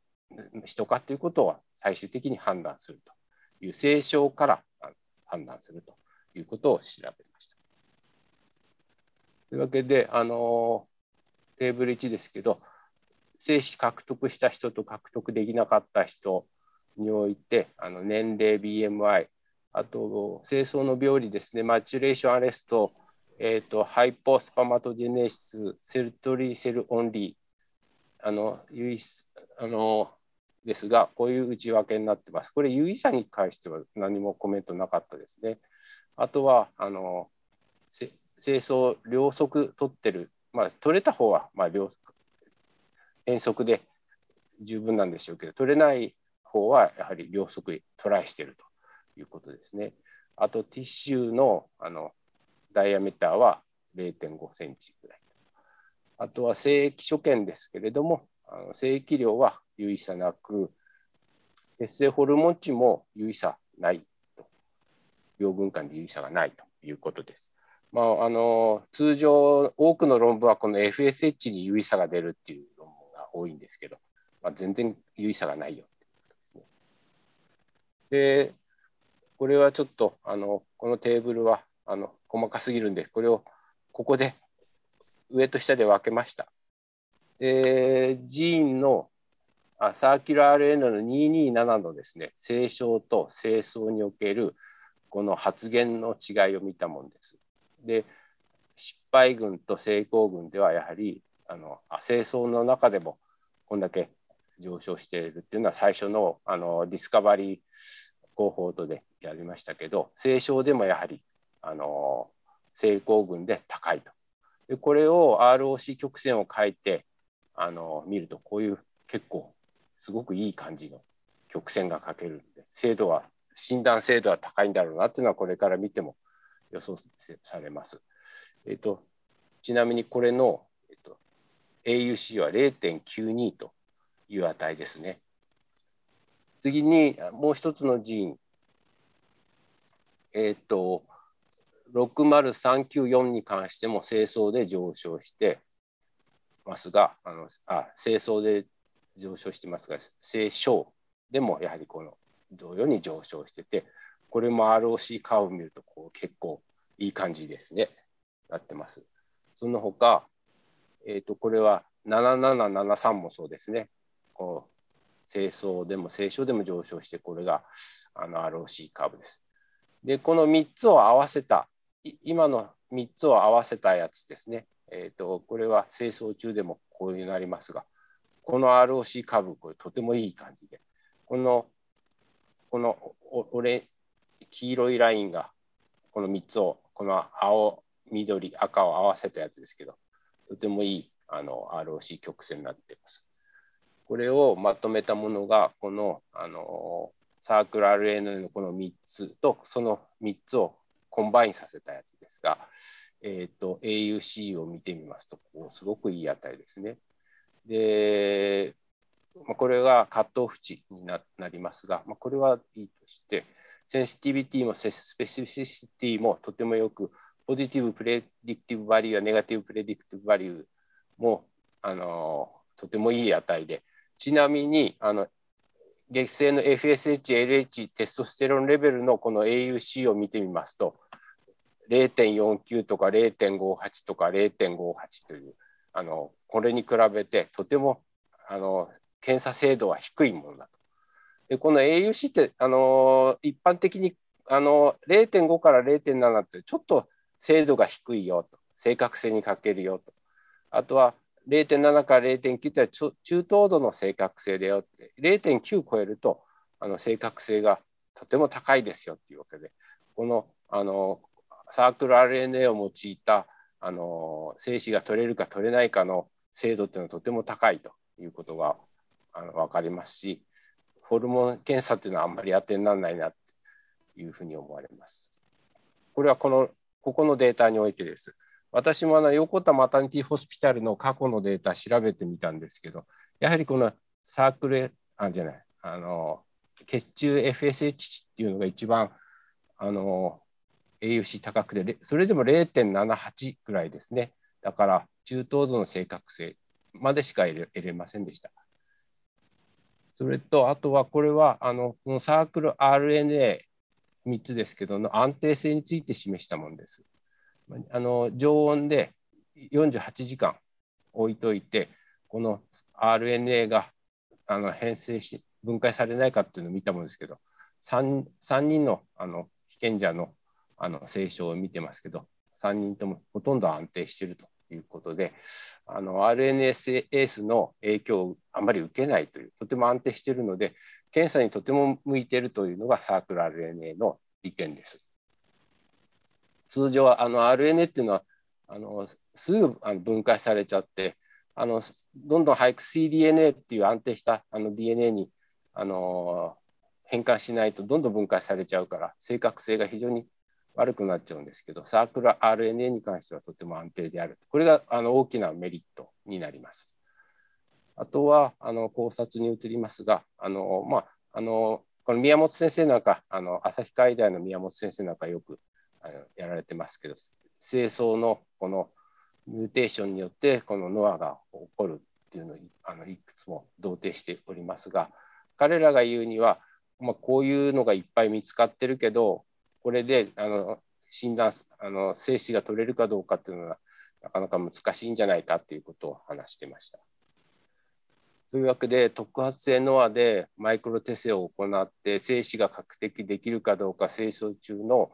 [SPEAKER 4] 人かということを最終的に判断するという精漿から判断するということを調べました。というわけであの Table 1ですけど精子獲得した人と獲得できなかった人においてあの年齢 BMI あと精巣の病理ですね maturation arrest、えーと、 hypospermatogenesis Sertoli cell only。あの唯一あのですがこういう内訳になってます。これ有意差に関しては何もコメントなかったですね。あとはあの清掃両側取ってる、まあ、取れた方はまあ両変則で十分なんでしょうけど取れない方はやはり両側トライしてるということですね。あとティッシュのあのダイアメーターは0.5センチぐらい。あとは精液所見ですけれども、あの精液量は有意差なく、血清ホルモン値も有意差ないと病群間で有意差がないということです。まあ、あの通常多くの論文はこの FSH に有意差が出るっていう論文が多いんですけど、まあ、全然有意差がないよってことですね。でこれはちょっとあのこのテーブルはあの細かすぎるんでこれをここで上と下で分けました。でジーンのあサーキュラー RNA の227のですね清少と清掃におけるこの発言の違いを見たものです。で失敗群と成功群ではやはりあの清掃の中でもこんだけ上昇しているっていうのは最初のあのディスカバリーコホートでやりましたけど清少でもやはりあの成功群で高いと。でこれを ROC 曲線を書いてあの見るとこういう結構すごくいい感じの曲線が書けるんで精度は診断精度は高いんだろうなっていうのはこれから見ても予想されます。えーと、ちなみにこれの、えーと、AUC は0.92という値ですね。次にもう一つのジーン、えっ、と、60394に関しても清掃で上昇してますが、あのあ清掃で上昇してますが、清少でもやはりこの同様に上昇してて、これも ROC カーブ見るとこう結構いい感じですね、なってます。その他、えー、とこれは7773もそうですね。こう清掃でも清少でも上昇して、これがあの ROC カーブです。で、この3つを合わせた、今の3つを合わせたやつですね。えーと、これは清掃中でもこういうなりますが、この ROC カーブ、これとてもいい感じで、このこのオレ黄色いラインがこの3つをこの青緑赤を合わせたやつですけどとてもいいあの ROC 曲線になっています。これをまとめたものがこのあのサークル RNA のこの3つとその3つを combine させたやつですが、えーと、AUC を見てみますとこうすごくいい値ですね。でまあ、これがカットオフ値になりますが、まあ、これはいいとして、センシティビティもスペシフィシティもとてもよく、ポジティブプレディクティブバリューやネガティブプレディクティブバリューもあのとてもいい値で、ちなみにあの月性の FSH、LH、テストステロンレベルのこの AUC を見てみますと、0.49とか0.58とか0.58というあのこれに比べてとてもあの検査精度は低いものだと。でこの AUC ってあの一般的にあの0.5から0.7ってちょっと精度が低いよと正確性に欠けるよとあとは0.7から0.9って中等度の正確性だよって0.9超えるとあの正確性がとても高いですよっていうわけでこのあのサークル RNA を用いたあの精子が取れるか取れないかの精度っていうのはとても高いということがあの分かりますしホルモン検査っていうのはあんまり当てにならないなっていうふうに思われます。これはこのここのデータにおいてです。私もあの横田マタニティホスピタルの過去のデータ調べてみたんですけど、やはりこのサークル、あじゃない、あの血中 FSH 値っていうのが一番あの AUC 高くて、それでも0.78ぐらいですね。だから中等度の正確性までしか得れませんでした。それと、あとはこれはあのこのサークル RNA3 つですけどの安定性について示したものです。あの常温で48時間置いといて、この RNA があの変性し分解されないかっていうのを見たものですけど、3, 3人のあの被験者のあの清書を見てますけど、3人ともほとんど安定しているということで、RNSS の影響をあまり受けないという、とても安定しているので、検査にとても向いているというのがサークル RNA の利点です。通常はあの RNA っていうのはあのすぐ分解されちゃってあのどんどん早く cDNA っていう安定したあの DNA にあの変換しないとどんどん分解されちゃうから正確性が非常に悪くなっちゃうんですけど、サークル RNA に関してはとても安定である。これがあの大きなメリットになります。あとはあの考察に移りますが、あのまあ、あのこの宮本先生なんか、あの旭川医大の宮本先生なんかよくやられてますけど、清掃のこのミューテーションによってこのノアが起こるっていうのをあのいくつも同定しておりますが、彼らが言うには、まあ、こういうのがいっぱい見つかってるけど、これであの診断あの精子が取れるかどうかっていうのはなかなか難しいんじゃないかということを話してました。というわけで特発性ノアでマイクロテセを行って精子が確定できるかどうか清掃中の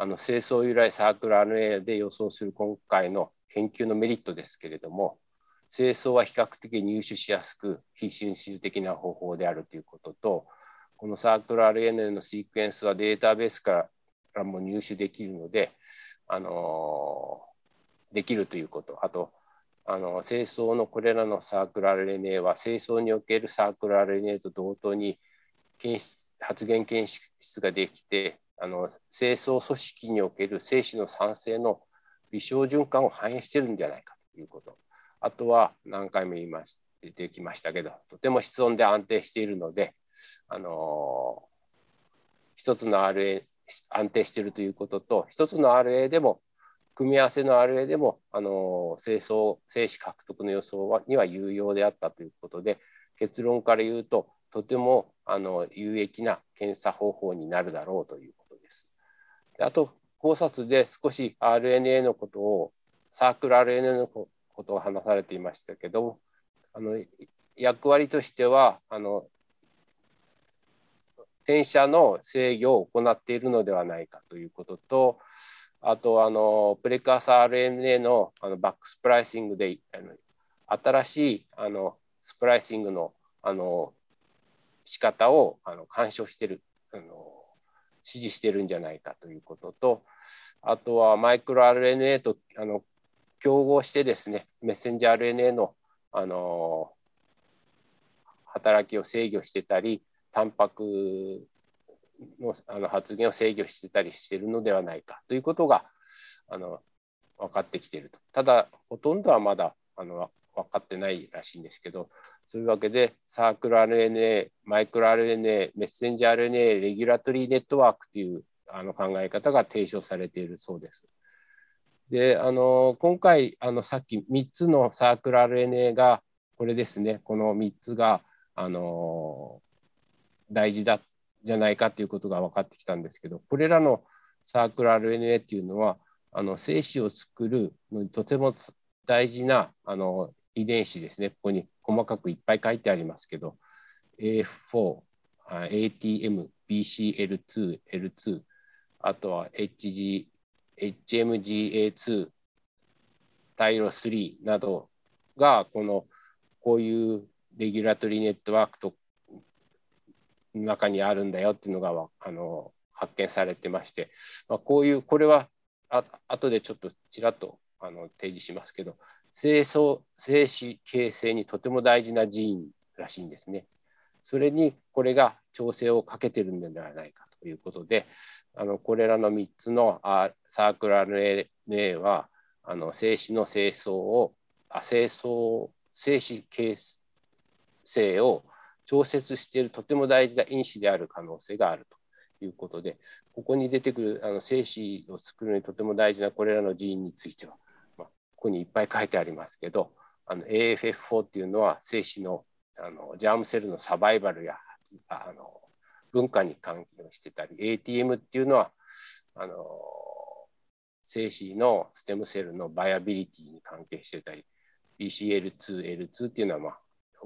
[SPEAKER 4] あの清掃由来サークル RNA で予想する今回の研究のメリットですけれども清掃は比較的入手しやすく非侵襲的な方法であるということとこのサークル RNA のシークエンスはデータベースからも入手できるので、あのできるということ、あと、あの清掃のこれらのサークル RNA は清掃におけるサークル RNA と同等に検出発現検出ができてあの清掃組織における精子の酸性の微小循環を反映しているんじゃないかということあとは何回も言いまし出てきましたけどとても室温で安定しているのであの一つの RA 安定しているということと一つの RA でも組み合わせの RA でもあの清掃精子獲得の予想はには有用であったということで結論から言うととてもあの有益な検査方法になるだろうという。あと考察で少し RNA のことをサークル RNA のことを話されていましたけどあの役割としてはあの転写の制御を行っているのではないかということと、あとあのプレカーサー RNA のあのバックスプライシングであの新しいあのスプライシングのあの仕方をあの干渉してるあの指示してるんじゃないかということとあとはマイクロ RNA とあの競合してですねメッセンジャー RNA のあの働きを制御してたりタンパクのあの発現を制御してたりしてるのではないかということがあの分かってきてると。ただ、ほとんどはまだあの分かってないらしいんですけど、そういうわけで、サークル RNA、マイクロ RNA、メッセンジャー RNA、レギュラトリーネットワークというあの考え方が提唱されているそうです。で、あの今回あの、さっき3つのサークル RNA が、これですね、この3つが、あの大事だじゃないかということが分かってきたんですけどこれらのサークル RNA っていうのはあの精子を作るのにとても大事なあの遺伝子ですねここに細かくいっぱい書いてありますけど AF4、ATM、BCL2、L2 あとは HG HMGA2 タイロ3などがこのこういうレギュラトリーネットワークと中にあるんだよっていうのがあの発見されてまして、まあ、こういうこれはあ後でちょっとちらっとあの提示しますけど精巣精子形成にとても大事なジーンらしいんですね。それにこれが調整をかけてるんではないかということであのこれらの3つのあサークル RNA はあの精子の清掃をあ清掃精子形成を調節しているとても大事な因子である可能性があるということでここに出てくるあの精子を作るのにとても大事なこれらのジーンについては、ここにいっぱい書いてありますけど AFF4 っていうのは精子のあのジャームセルのサバイバルやあの文化に関係してたり ATM っていうのはあの精子のステムセルのバイアビリティに関係してたり BCL2、L2 っていうのは、まあ、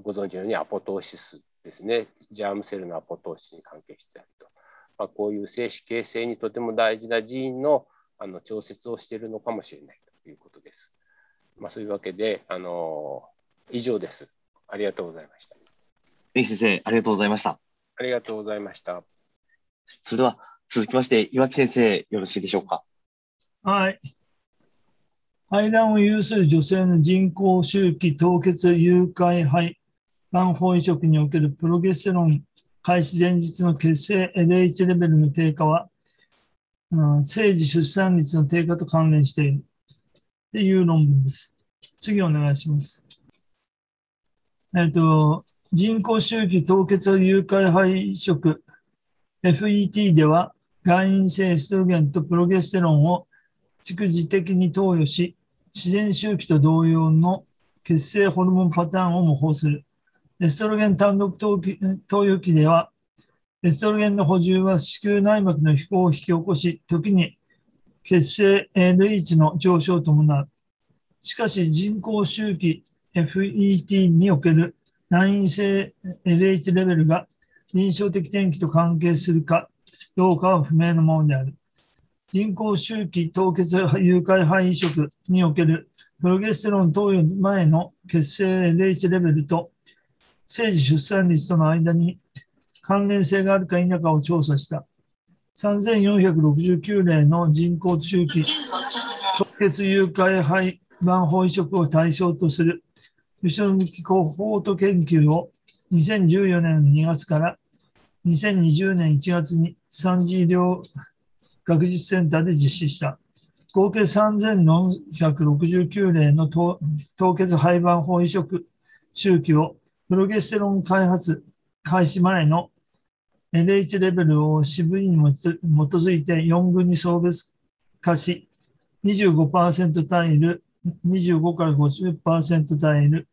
[SPEAKER 4] ご存知のようにアポトーシスですね、ジャームセルのアポトーシスに関係してたりと、まあ、こういう精子形成にとても大事なジーンのあの調節をしているのかもしれないということです。まあ、そういうわけで、あの以上です。ありがとうございました。
[SPEAKER 1] 先生、ありがとうございました。
[SPEAKER 4] ありがとうございました。
[SPEAKER 1] それでは続きまして、岩木先生、よろしいでしょうか？
[SPEAKER 5] はい。排卵を有する女性の人工周期凍結誘拐肺卵胞移植におけるプロゲステロン開始前日の血清 LH レベルの低下は、うん、生児出産率の低下と関連しているっていう論文です。次お願いします。えっと、人工周期凍結誘拐肺移植 FET では、外因性エストロゲンとプロゲステロンを蓄次的に投与し、自然周期と同様の血清ホルモンパターンを模倣する。エストロゲン単独投与期では、エストロゲンの補充は子宮内膜の飛行を引き起こし、時に血清 LH の上昇を伴う。しかし人工周期 FET における難因性 LH レベルが臨床的転機と関係するかどうかは不明のものである。人工周期凍結誘拐肺移植におけるプロゲステロン投与前の血清 LH レベルと生児出産率との間に関連性があるか否かを調査した。3469例の人工周期凍結誘拐肺卵胞移植を対象とする後ろ向きコホート研究を2014年2月から2020年1月に3次医療学術センターで実施した。合計3469例の凍結肺盤法移植周期をプロゲステロン開発開始前の LH レベルを支部に基づいて4群に層別化し、25%単位る、25から50%単位る、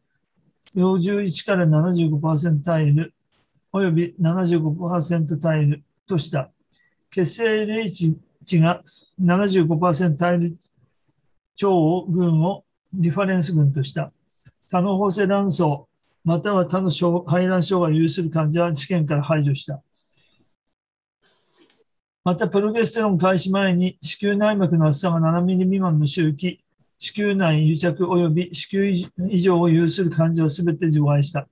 [SPEAKER 5] 51から75%単位る、および75%単位るとした。血清 LH 値が75%対る超群をリファレンス群とした。多の補正卵巣、または他の排卵症が有する患者は試験から排除した。また、プロゲステロン開始前に子宮内膜の厚さが7ミリ未満の周期、子宮内癒着及び子宮異常を有する患者は全て除外した。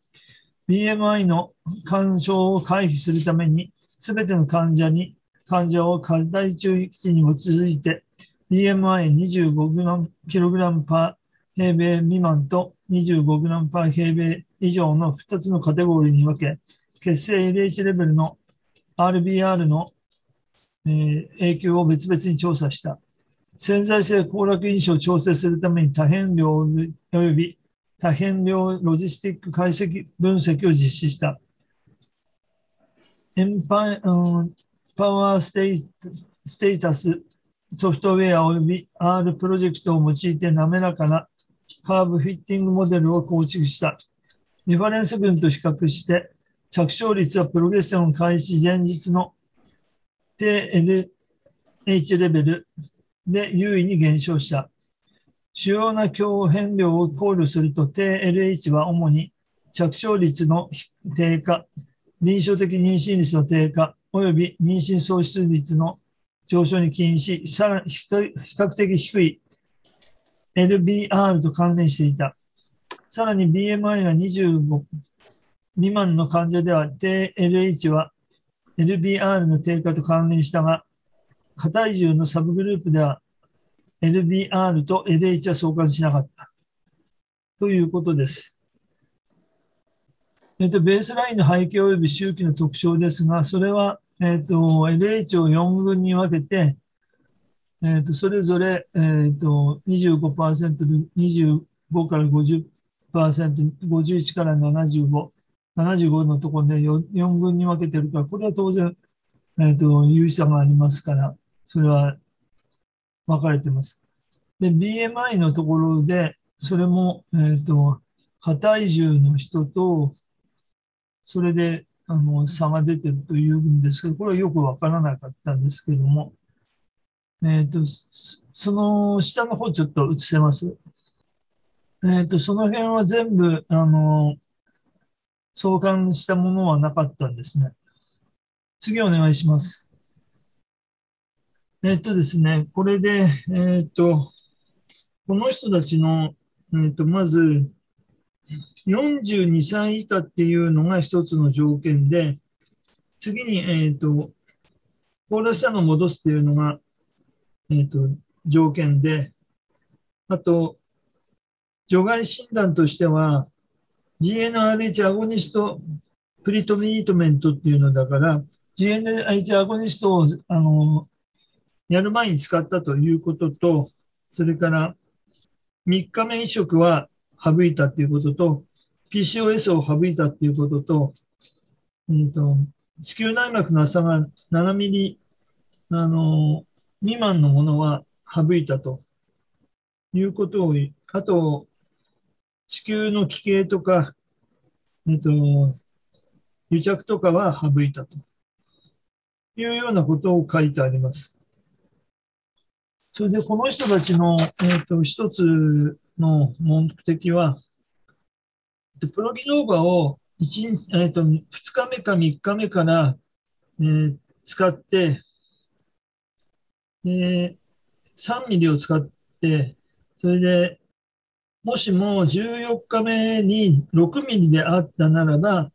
[SPEAKER 5] BMI の干渉を回避するために、全ての患者に患者を過大注意基地に基づいて BMI25kg パー平米未満と 25g パー平米以上の2つのカテゴリーに分け、血清 LH レベルの RBR の、影響を別々に調査した。潜在性行楽因子を調整するために多変量及び多変量ロジスティック解析分析を実施した。エンパ、うん、パワーステイステータスソフトウェア及び R プロジェクトを用いて滑らかなカーブフィッティングモデルを構築した。リファレンス群と比較して着床率はプロゲステロン開始前日の低 LH レベルで優位に減少した。主要な強変量を考慮すると低 LH は主に着床率の低下、臨床的妊娠率の低下、および妊娠喪失率の上昇に起因し、さらに比較的低い LBR と関連していた。さらに BMI が25未満の患者では低 LH は LBR の低下と関連したが、過体重のサブグループでは LBR と LH は相関しなかった。ということです。えっと、ベースラインの背景及び周期の特徴ですが、それは、えっと、LH を4群に分けて、えっと、それぞれ、えっと、25%で25から50%、51から75、75のところで 4, 4群に分けてるから、これは当然、えっと、有意差がありますから、それは分かれてます。で、BMI のところで、それも、えっと、過体重の人と、それであの差が出てるというんですけど、これはよくわからなかったんですけども、えっ、と、その下の方ちょっと映せます。えっ、と、その辺は全部、あの、相関したものはなかったんですね。次お願いします。えっ、とですね、これで、えっ、と、この人たちの、えっ、と、まず、42歳以下っていうのが一つの条件で、次に、えっ、と、高齢者の戻すっていうのが、えっ、と、条件で、あと、除外診断としては、GNRH アゴニストプリトリートメントっていうのだから、GNRH アゴニストを、あの、やる前に使ったということと、それから、3日目移植は省いたっていうことと、PCOS を省いたっていうことと、えーと、子宮内膜の浅が7ミリあの未満のものは省いたということを、あと、子宮の奇形とか、えっ、と、癒着とかは省いたというようなことを書いてあります。それで、この人たちの、えーと一つの目的は、プロギノーバを 1,、えーと、2日目か3日目から、えー、使って、で、3ミリを使って、それで、もしも14日目に6ミリであったならば、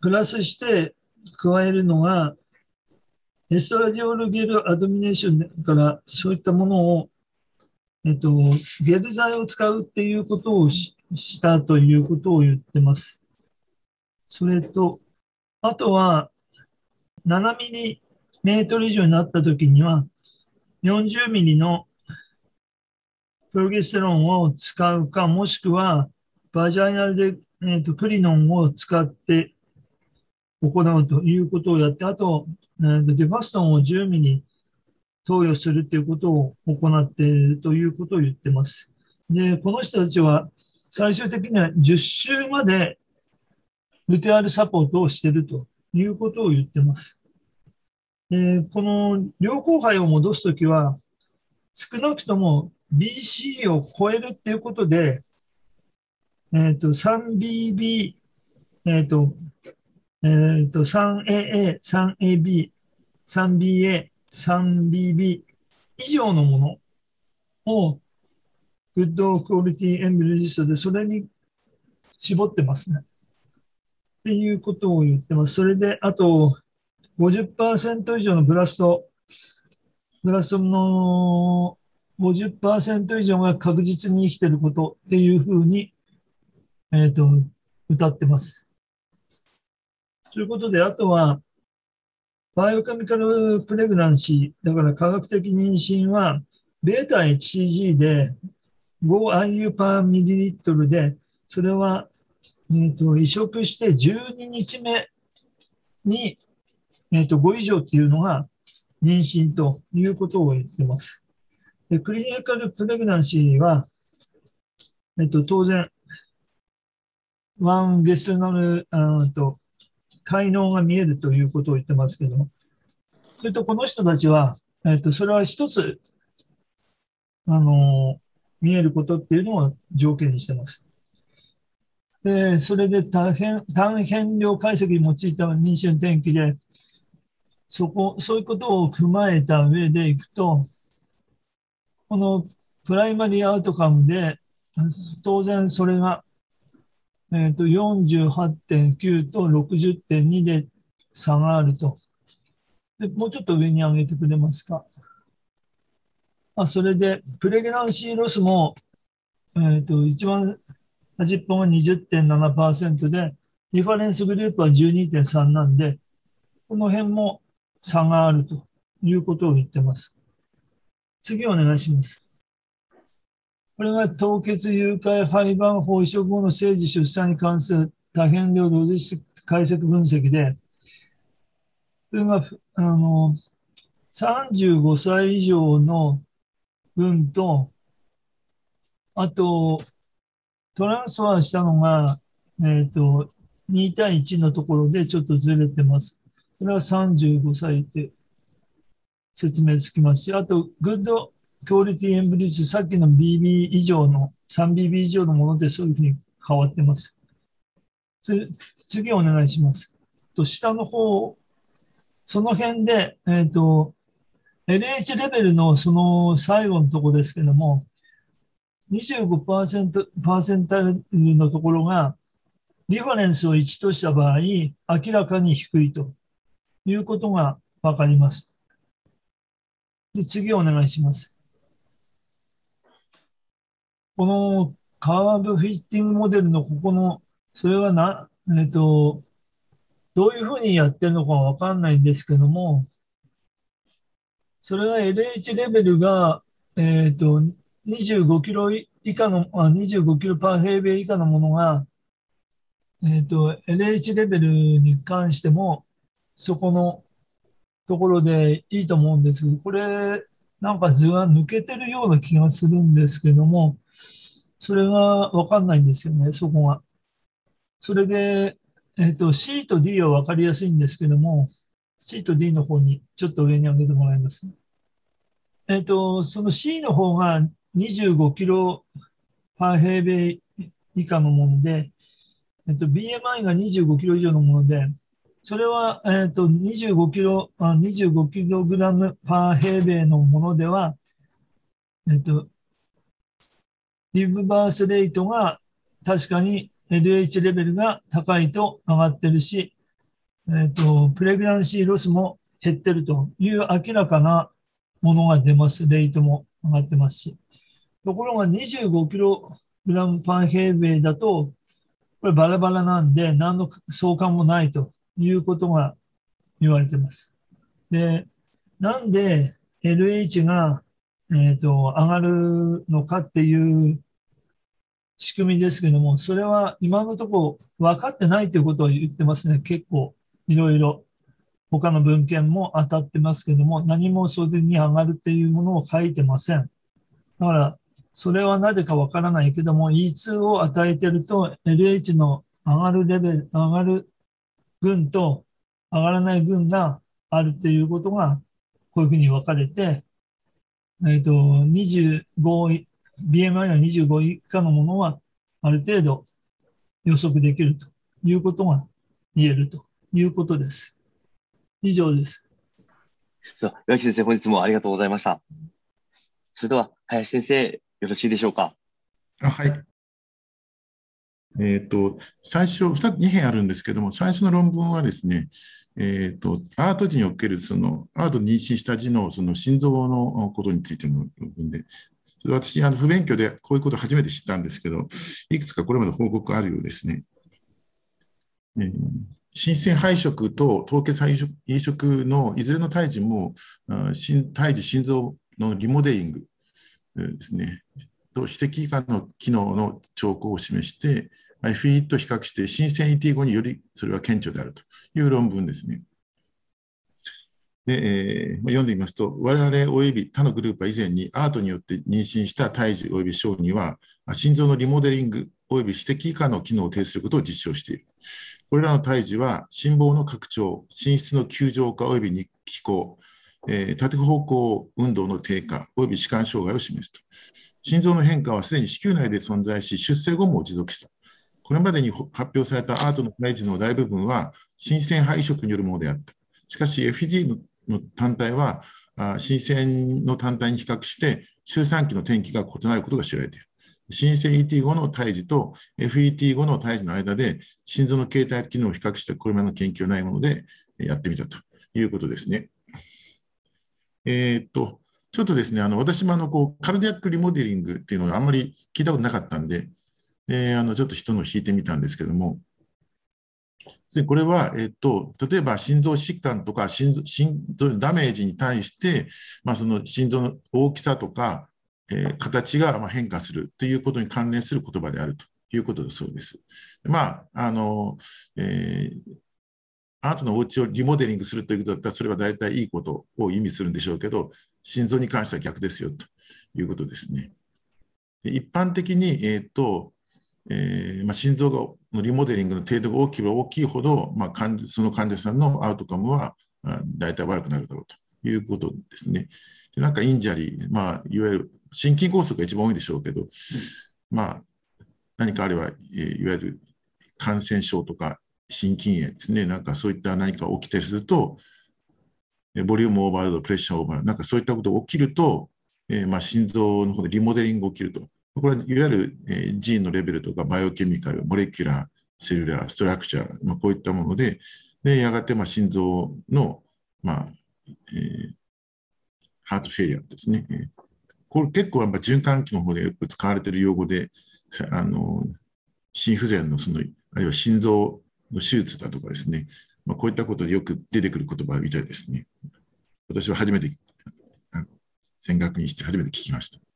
[SPEAKER 5] プラスして加えるのが、エストラジオールゲルアドミネーションからそういったものをえっと、ゲル剤を使うっていうことをししたということを言ってます。それと、あとは、7ミリメートル以上になったときには、40ミリのプロゲステロンを使うか、もしくは、バジャイナルで、えーと、クリノンを使って行うということをやって、あと、えーとデファストンを10ミリ投与するということを行っているということを言ってます。で、この人たちは最終的には10週までルテアルサポートをしているということを言ってます。でこの両後輩を戻すときは少なくとも BC を超えるっていうことで、えっ、と、3BB、えっ、と、えっ、と、3AA、3AB、3BA、3BB 以上のものをグッドクオリティエンブレジストでそれに絞ってますね。っていうことを言ってます。それで、あと50%以上のブラスト、ブラストの50%以上が確実に生きてることっていうふうに、えっ、と、歌ってます。ということで、あとは、 biochemical pregnancy、だから化学的妊娠は、ベータ HCG で 5IU パーミリリットルで、それは、えーと、移植して12日目に、えーと、5以上っていうのが妊娠ということを言ってます。で clinical pregnancy は、えっ、と、当然、ワンゲスナル、あと、才能が見えるということを言ってますけども、それとこの人たちは、えっと、それは一つ、あの、見えることっていうのを条件にしてます。で、それで単変単変量解析に用いた認証天気で、そこ、そういうことを踏まえた上でいくと、このプライマリーアウトカムで、当然それが、え、ー、と、48.9と60.2で差があると。でもうちょっと上に上げてくれますか。あそれで、プレグナンシーロスも、えっ、ー、と、一番端っぽが20.7%で、リファレンスグループは12.3なんで、この辺も差があるということを言ってます。次お願いします。これが凍結誘拐廃盤法移植後の政治出産に関する多変量同時解析分析で、これがあの35歳以上の分と、あと、トランスファーしたのが、えっ、ー、と、2対1のところでちょっとずれてます。これは35歳って説明つきますし、あと、グッドクオリティエンブリッジ、さっきの BB 以上の、3BB 以上のものでそういうふうに変わってます。次お願いします。と下の方、その辺で、えっ、ー、と、LH レベルのその最後のとこですけども、25%パーセンタルのところが、リファレンスを1とした場合、明らかに低いということがわかります。で、次お願いします。このカーブフィッティングモデルのここの、それはな、えっ、と、どういうふうにやってるのかわかんないんですけども、それが LH レベルが、えっ、ー、と、25キロ以下の、あ25キロパー平米以下のものが、えっ、ー、と、LH レベルに関しても、そこのところでいいと思うんですけど、これ、なんか図が抜けてるような気がするんですけども、それがわかんないんですよね、そこが。それで、えっ、ー、と、C と D はわかりやすいんですけども、C と D の方にちょっと上に上げてもらいます。えっ、と、その C の方が25キロパー平米以下のもので、えっ、ー、と、BMI が25キロ以上のもので、それは、えっ、ー、と、25キロ、25キログラムパー平米のものでは、えっ、ー、と、リブバースレイトが確かに LH レベルが高いと上がってるし、えっ、ー、と、プレグランシーロスも減ってるという明らかなものが出ます。レイトも上がってますし。ところが25キログラムパー平米だと、これバラバラなんで何の相関もないということが言われてます。で、なんで LH が、えーと、上がるのかっていう仕組みですけども、それは今のところ分かってないということを言ってますね。結構いろいろ他の文献も当たってますけども、何もそれに上がるっていうものを書いてません。だから、それはなぜかわからないけども、E2 を与えてると LH の上がるレベル、上がる群と上がらない群があるということが、こういうふうに分かれて、えっ、ー、と、25、BMI が25以下のものは、ある程度予測できるということが言えるということです。以上です。
[SPEAKER 1] 岩木先生、本日もありがとうございました。それでは、林先生、よろしいでしょうか？
[SPEAKER 6] あはい。えっ、ー、と、最初2、2編あるんですけども、最初の論文はですね、えっ、ー、と、アート時における、その、アート妊娠した時の、その心臓のことについての論文で、私、あの不勉強でこういうことを初めて知ったんですけど、いくつかこれまで報告あるようですね。えー、新鮮配色と凍結配色のいずれの胎児も、胎児心臓のリモデリングですね、と指摘以下の機能の兆候を示して、FE と比較して新鮮 ET 後によりそれは顕著であるという論文ですね。でえー、読んでみますと、我々及び他のグループは以前にアートによって妊娠した胎児及び小児は、心臓のリモデリング及び指摘以下の機能を呈することを実証している。これらの胎児は心房の拡張、心室の球状化及び日気候、えー、縦方向運動の低下及び弛緩障害を示すと。心臓の変化はすでに子宮内で存在し、出生後も持続した。これまでに発表されたアートの胎児の大部分は、新鮮肺移植によるものであった。しかし、FED の単体は、新鮮の単体に比較して、周産期の転機が異なることが知られている。新生 ET 後の胎児と FET 後の胎児の間で心臓の形態機能を比較してこれまでの研究はないものでやってみたということですね。えー、っと、ちょっとですね、あの私もあのこうカルディアックリモデリングっていうのをあんまり聞いたことなかったんで、であのちょっと人のを引いてみたんですけども、これは、えっと、例えば心臓疾患とか心臓心臓のダメージに対して、まあ、その心臓の大きさとか、えー、形がま変化するということに関連する言葉であるということだそうです。まああのえー、あなたのお家をリモデリングするということだったら、それは大体いいことを意味するんでしょうけど、心臓に関しては逆ですよということですね。一般的に、えーとえーまあ、心臓の remodeling の程度が大きければ大きいほど、まあ、患その患者さんの outcome は大体悪くなるだろうということですね。でなんか injury、まあ、いわゆる心筋梗塞が一番多いでしょうけど、まあ、何かあれば、いわゆる感染症とか心筋炎ですね、なんかそういった何か起きたりすると、 volume overload、 pressure overload、なんかそういったことが起きると、えー、まあ心臓の方で remodeling が起きると。これはいわゆる、えー、 gene のレベルとか biochemical、 molecular、 cellular、 structure、まあ、こういったもので、でやがてまあ心臓の、まあえー、ハートフェイヤーですね。これ結構やっぱ循環器の方でよく使われている用語で、あの心不全のその、あるいは心臓の手術だとかですね、まあ、こういったことでよく出てくる言葉みたいですね。私は初めて、戦学にして初めて聞きました。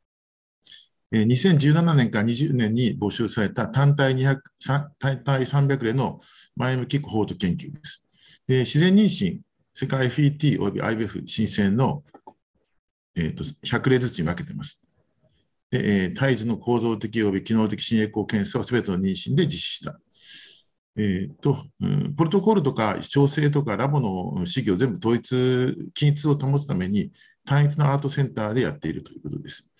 [SPEAKER 6] 2017年から20年に募集された単体200単体300例の前向きコホート研究です。で自然妊娠、世界 FET および IBF 申請の、えーと、100例ずつに分けています。でえー、胎児の構造的および機能的心エコー検査をすべての妊娠で実施した。えーとうん、プロトコルとか調整とかラボの試技を全部統一、均一を保つために単一のアートセンターでやっているということです。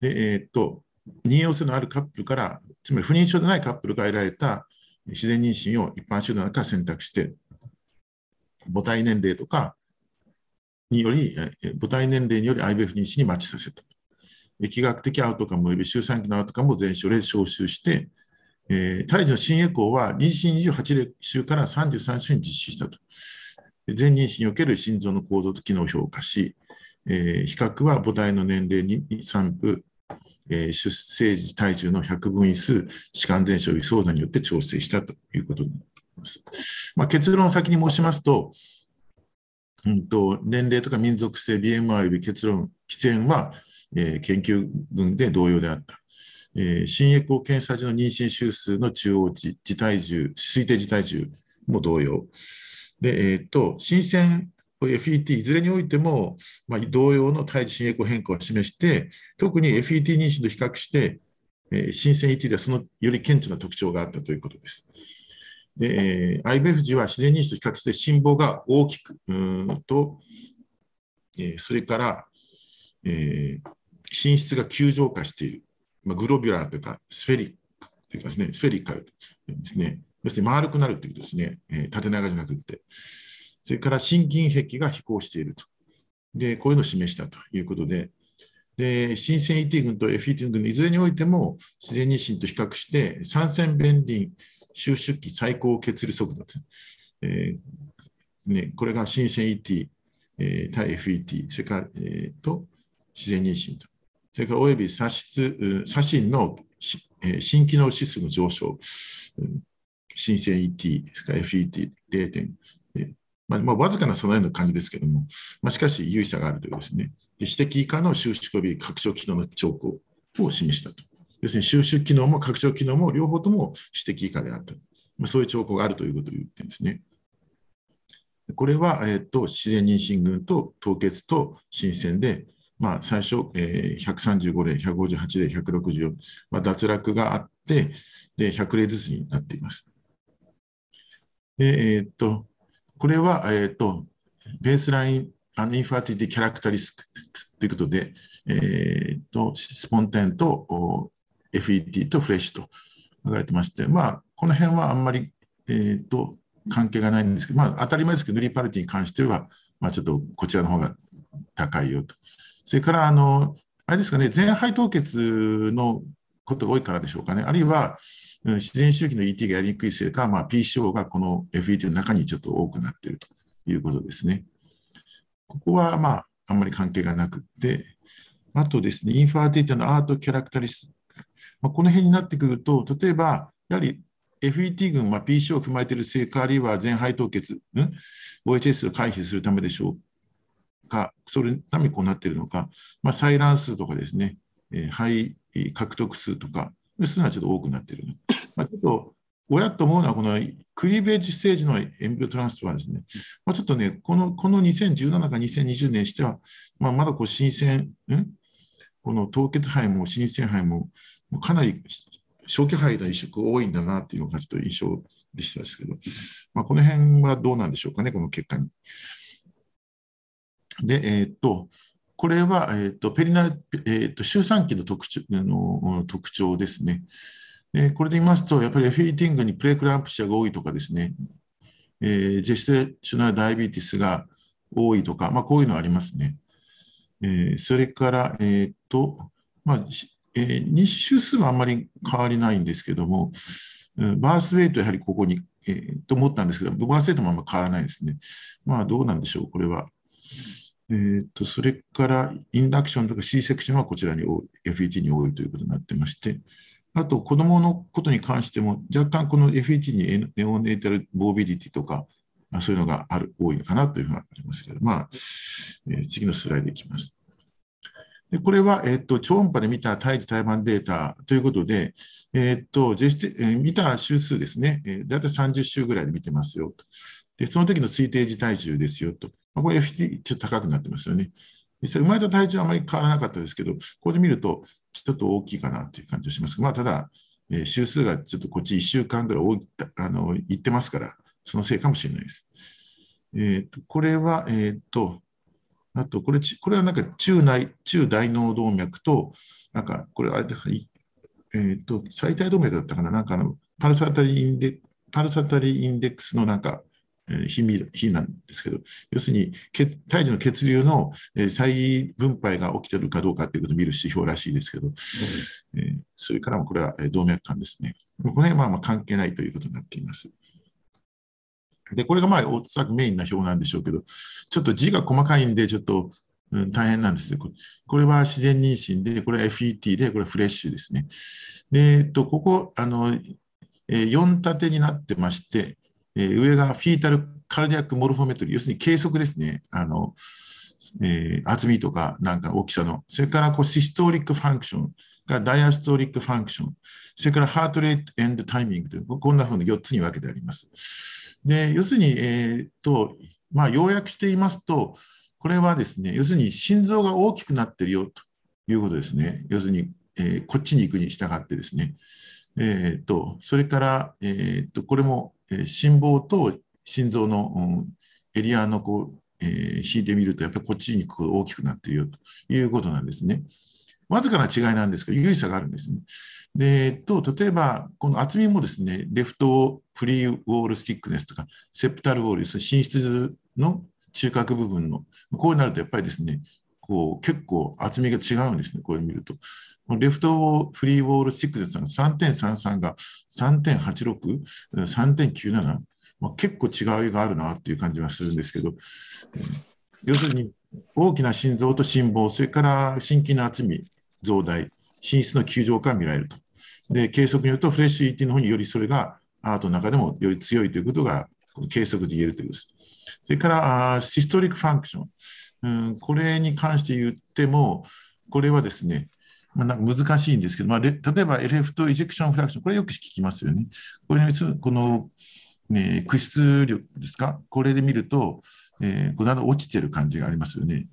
[SPEAKER 6] で、えーと、妊用性のあるカップルから、つまり不妊症でないカップルが得られた自然妊娠を一般集団から選択して、母体年齢とかにより、母体年齢により IVF 妊娠にマッチさせた。疫学的アウトカム及び周産期のアウトカムを全症例で招集して、えー、胎児の新エコーは妊娠28週から33週に実施したと。全妊娠における心臓の構造と機能を評価し、えー、比較は母体の年齢に産婦、えー、出生時体重の100分位数、歯間全症移相座によって調整したということになります。まあ、結論を先に申しますと、うんと、年齢とか民族性、BMI 及び結論、喫煙は、えー、研究群で同様であった。えー、新エコー検査時の妊娠周数の中央値、自体重、推定自体重も同様。で、えー、っと、新鮮 FET、いずれにおいても、まあ、同様の胎児新エコ変化を示して、特に FET 妊娠と比較して、えー、新鮮 ET ではそのより顕著な特徴があったということです。で、えー、IVF 時は自然妊娠と比較して心房が大きく、うんと、えー、それから、えー、心室が球状化している。まあ、グロビュラーというか、スフェリックというかですね、スフェリカルですね。要するに丸くなるということですね。えー、縦長じゃなくて。それから心筋壁が飛行していると。で、こういうのを示したということで、で、新鮮 ET 群と FET 群のいずれにおいても、自然妊娠と比較して、三線弁輪収縮期最高血流速度です。えーね、これが新鮮 ET、えー、対 FET、それから、えー、と自然妊娠と。それからおよび左質、左心の心機能指数の上昇、新鮮 ET、それから FET0 点、まあ、まあ、わずかなその感じですけども、まあ、しかし有意差があるというですね、指摘以下の収縮及び拡張機能の兆候を示したと。要するに収縮機能も拡張機能も両方とも指摘以下であると。まあ、そういう兆候があるということを言ってるんですね。これは、えーと、自然妊娠群と凍結と新鮮で、まあ、最初、えー、135例、158例、164、まあ、脱落があって、で、100例ずつになっています。で、えー、と、これは、えー、っと、ベースラインアンインファティティキャラクタリスクということで、えー、っと、スポンテンと FET とフレッシュと書かれてまして、まあ、この辺はあんまり、えー、っと、関係がないんですけど、まあ、当たり前ですけど、塗りパルティに関しては、まあ、ちょっとこちらの方が高いよと。それから、あの、あれですかね、全肺凍結のことが多いからでしょうかね。あるいは、自然周期の ET がやりにくいせいか、まあ、PCO がこの FET の中にちょっと多くなっているということですね。ここは、まあ、あんまり関係がなくて、あとですね、インファーティティのアートキャラクタリスまあ、この辺になってくると、例えば、やはり FET 群、まあ、PCO を踏まえている成果あるいは全肺凍結、ん、OHS を回避するためでしょうか、それのためにこうなっているのか、まあ、採卵数とかですね、えー、肺獲得数とか、そういうのはちょっと多くなっている。まあ、ちょっと親と思うのは、このクリーベージステージのエンブリオトランスファーですね。まあ、ちょっとね、このこの2017か2020年しては、まあ、まだこう新鮮、ん？この凍結肺も新鮮肺もかなり消去肺の移植多いんだなっていうのがちょっと印象でしたですけど、まあ、この辺はどうなんでしょうかね、この結果に。で、えー、っと、これは、えー、とペリナル、えー、っと周産期の特徴の特徴ですね。でこれで言いますと、やっぱりフィーティングにプレクランプシアが多いとかですね、えー、ジェステーショナルダイビティスが多いとか、まあ、こういうのありますね。えー、それから、えー、と、まあ、えー、日周数はあんまり変わりないんですけども、バースウェイトやはりここに、えー、と思ったんですけど、バースウェイトもあんま変わらないですね。まあ、どうなんでしょう、これは。えーと、それからインダクションとか C セクションはこちらに FET に多いということになってまして、あと子どものことに関しても、若干この FET にネオネータルボービリティとか、そういうのがある多いのかなというふうにありますけど、まあ、えー、次のスライドいきます。でこれは、えっと、超音波で見た胎児胎盤データということで、えっと、ジェステえー、見た周数ですね、えー、だいたい30週ぐらいで見てますよと。で、その時の推定時体重ですよと。こ FT ちょっと高くなってますよね。実際、生まれた体重はあまり変わらなかったですけど、ここで見ると、ちょっと大きいかなという感じがしますまあ、ただ、えー、周数がちょっとこっち1週間ぐらいいあのいってますから、そのせいかもしれないです。えーと、これは、えーと、あと、これ、これはなんか中内、中大脳動脈と、なんか、これ、あれえっ、ー、と、最大動脈だったかな、なんかあの、パルサタリインデパルサタリインデックスのなんか、えー、比比なんですけど、要するに胎児の血流の、えー、再分配が起きてるかどうかっていうことを見る指標らしいですけど、うん、えー、それからもこれは動脈管ですね。この辺はまあまあ関係ないということになっています。で、これがまあ、おそらくメインな表なんでしょうけど、ちょっと字が細かいんで、ちょっと、うん、大変なんですよ。これは自然妊娠で、これは FET で、これはフレッシュですね。で、えっと、ここ、あの、えー、4立てになってまして、えー、上がフィータルカルディアックモルフォメトリー、要するに計測ですね。あの、えー、厚みとか、なんか大きさの。それからこうシストリックファンクションがダイアストリックファンクション。それからハートレートエンドタイミングという、こんなふうに4つに分けてあります。で、要するに、えー、っと、まあ、要約していますと、これはですね、要するに心臓が大きくなってるよということですね。要するに、えー、こっちに行くに従ってですね。えー、っと、それから、え、っと、これも、え、心房と心臓の、エリアのこう、えー、引いてみると、やっぱりこっちに大きくなっているよということなんですね。わずかな違いなんですけど、有意差があるんですね。で、と、例えば、この厚みもですね、 left free wall thickness とか、 septal wall、心室の中隔部分の、こうなるとやっぱりですね、こう結構厚みが違うんですね、これ見ると。 left free wall thickness が3.33が3.86、3.97、まあ、結構違いがあるなっていう感じがするんですけど、要するに大きな心臓と心房、それから心筋の厚み、増大、寝室の球状化が見られると。で、計測によると、フレッシュ ET の方によりそれがアートの中でもより強いということが、計測で言えるということです。それから、シストリックファンクション。うん、これに関して言っても、これはですね、まあ、なんか難しいんですけど、まあ、例えば LF とエジェクションフラクション、これよく聞きますよね。これこの、ね、屈出力ですか、これで見ると、えー、これだんだん落ちてる感じがありますよね。で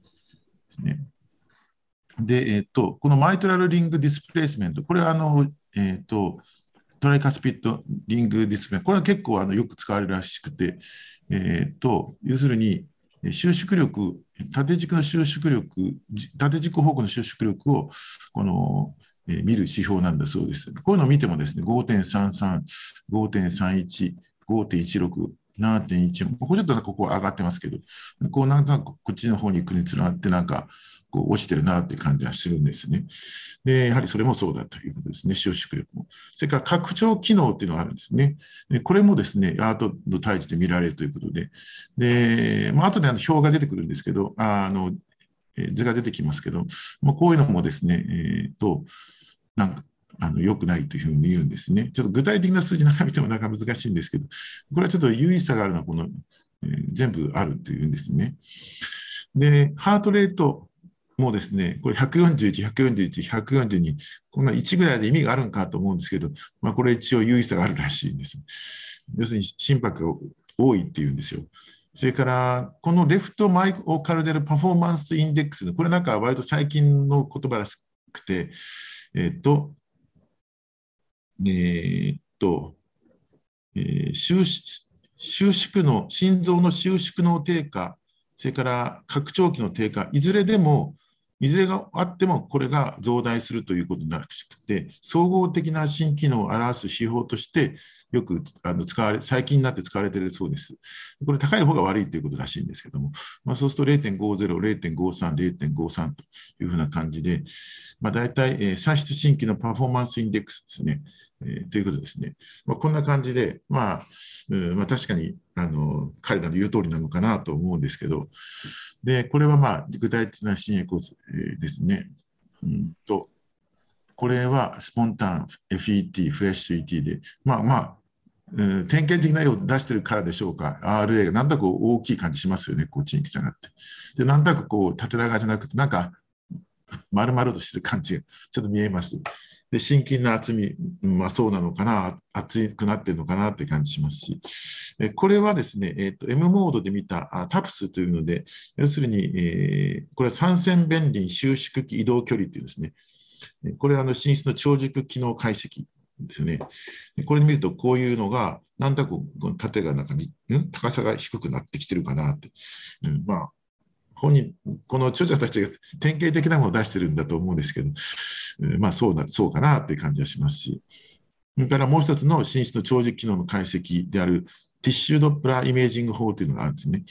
[SPEAKER 6] すねで、えっ、と、このマイトラルリングディスプレイスメント、これはあの、えっ、と、トライカスピットリングディスプレイ、これは結構あのよく使われるらしくて、えー、と要するに収縮力、縦軸の収縮力、縦軸方向の収縮力をこの、えー、見る指標なんだそうです。こういうのを見てもですね、5.33、5.31、5.16、7.1、ここちょっとここ上がってますけど、こうなんかこっちの方に行くにつながって、なんかこう落ちてるなって感じはするんですね。で、やはりそれもそうだということですね、収縮力も。それから拡張機能っていうのがあるんですね。でこれもですね、アートの対峙で見られるということで、で、まあ後であの表が出てくるんですけど、あの、図が出てきますけど、まあ、こういうのもですね、えー、と、なんか、あの良くないというふうに言うんですね。ちょっと具体的な数字中見てもなかなか難しいんですけど、これはちょっと優位さがあるのはこの、えー、全部あるというんですね。で、ハートレートもうですね、これ141、141、142、こんな1ぐらいで意味があるんかと思うんですけど、まあ、これ一応優位さがあるらしいんです。要するに心拍が多いっていうんですよ。それから、この left myocardial performance index、これなんか割と最近の言葉らしくて、えっ、と、えっ、と、えー、収縮の、心臓の収縮の低下、それから拡張期の低下、いずれでもいずれがあってもこれが増大するということになるしくて、総合的な心機能を表す指標としてよくあの使われ、最近になって使われているそうです。これ高い方が悪いということらしいんですけども、まあ、そうすると0.50、0.53、0.53というふうな感じで、まあ、大体、えー、算出新規のパフォーマンスインデックスですね。えー、ということですね。まあ、こんな感じで、まあ、うんまあ、確かにあの彼らの言う通りなのかなと思うんですけど、でこれは、まあ、具体的な新コース、えー、ですね。うんとこれはスポンタン、FET、フレッシュ ET で、まあまあ、典型的な絵を出してるからでしょうか、RA がなんだか大きい感じしますよね、こう、地域差があって。で、なんだかこう、縦長じゃなくて、なんか、丸々としてる感じがちょっと見えます。で、心筋の厚み、まあそうなのかな、厚くなってるのかなって感じしますし、えこれはですね、えーと、M モードで見たあタプスというので、要するに、えー、これは三線弁輪収縮器移動距離というですね、これはあの寝室の長軸機能解析ですね。これ見ると、こういうのが、なんだかこの縦がなんか、うん、高さが低くなってきてるかなって。うん、まあ本人、この著者たちが典型的なものを出してるんだと思うんですけど、まあそうだ、そうかなっていう感じはしますし、それからもう一つの寝室の長寿機能の解析であるティッシュドップラーイメージング法というのがあるんですね。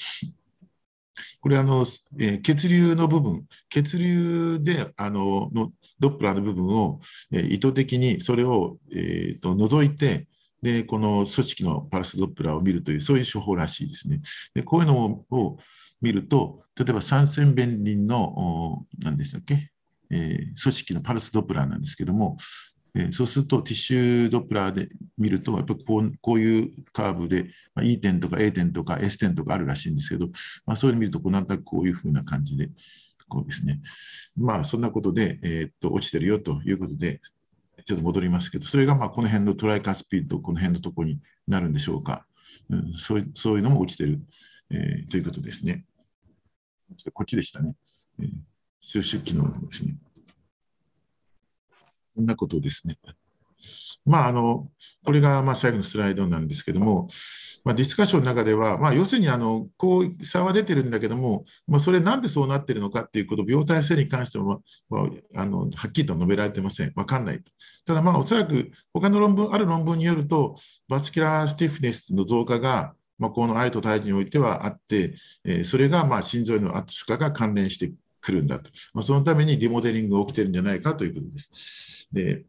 [SPEAKER 6] これあの、えー、血流の部分、血流であののドップラーの部分を、えー、意図的にそれを、えーと、除いて、で、この組織のパルスドップラーを見るという、そういう処方らしいですね。でこういうのを見ると、例えば三尖弁輪の、何でしたっけ、えー、組織のパルスドップラーなんですけども、えー、そうすると tissue Doppler で見ると、やっぱこうこういうカーブで、まあ、E 点とか A 点とか S 点とかあるらしいんですけど、まあ、そういうの見るとこう、なんとなくこういうふうな感じで、こうですね、まあそんなことで、えー、っと落ちてるよということで、ちょっと戻りますけど、それがまあこの辺のトライカースピード、この辺のとこになるんでしょうか。うん、そういうそういうのも落ちてる、えー、ということですね。こっちでしたね。えー、収集機能ですね。そんなことですね。まあ、あの、これがまあ最後のスライドなんですけども、まあ、ディスカッションの中では、まあ、要するにあのこう差は出てるんだけども、まあ、それなんでそうなってるのかっていうこと、病態性に関しても、まあ、あのはっきりと述べられてません。わかんないと。ただ、まあ、おそらく他の論文、ある論文によると、バスキュラースティフネスの増加が、まあ、この愛と胎児においてはあって、えー、それがまあ心臓への圧縮化が関連してくるんだと。まあ、そのためにリモデリングが起きてるんじゃないかということです。で、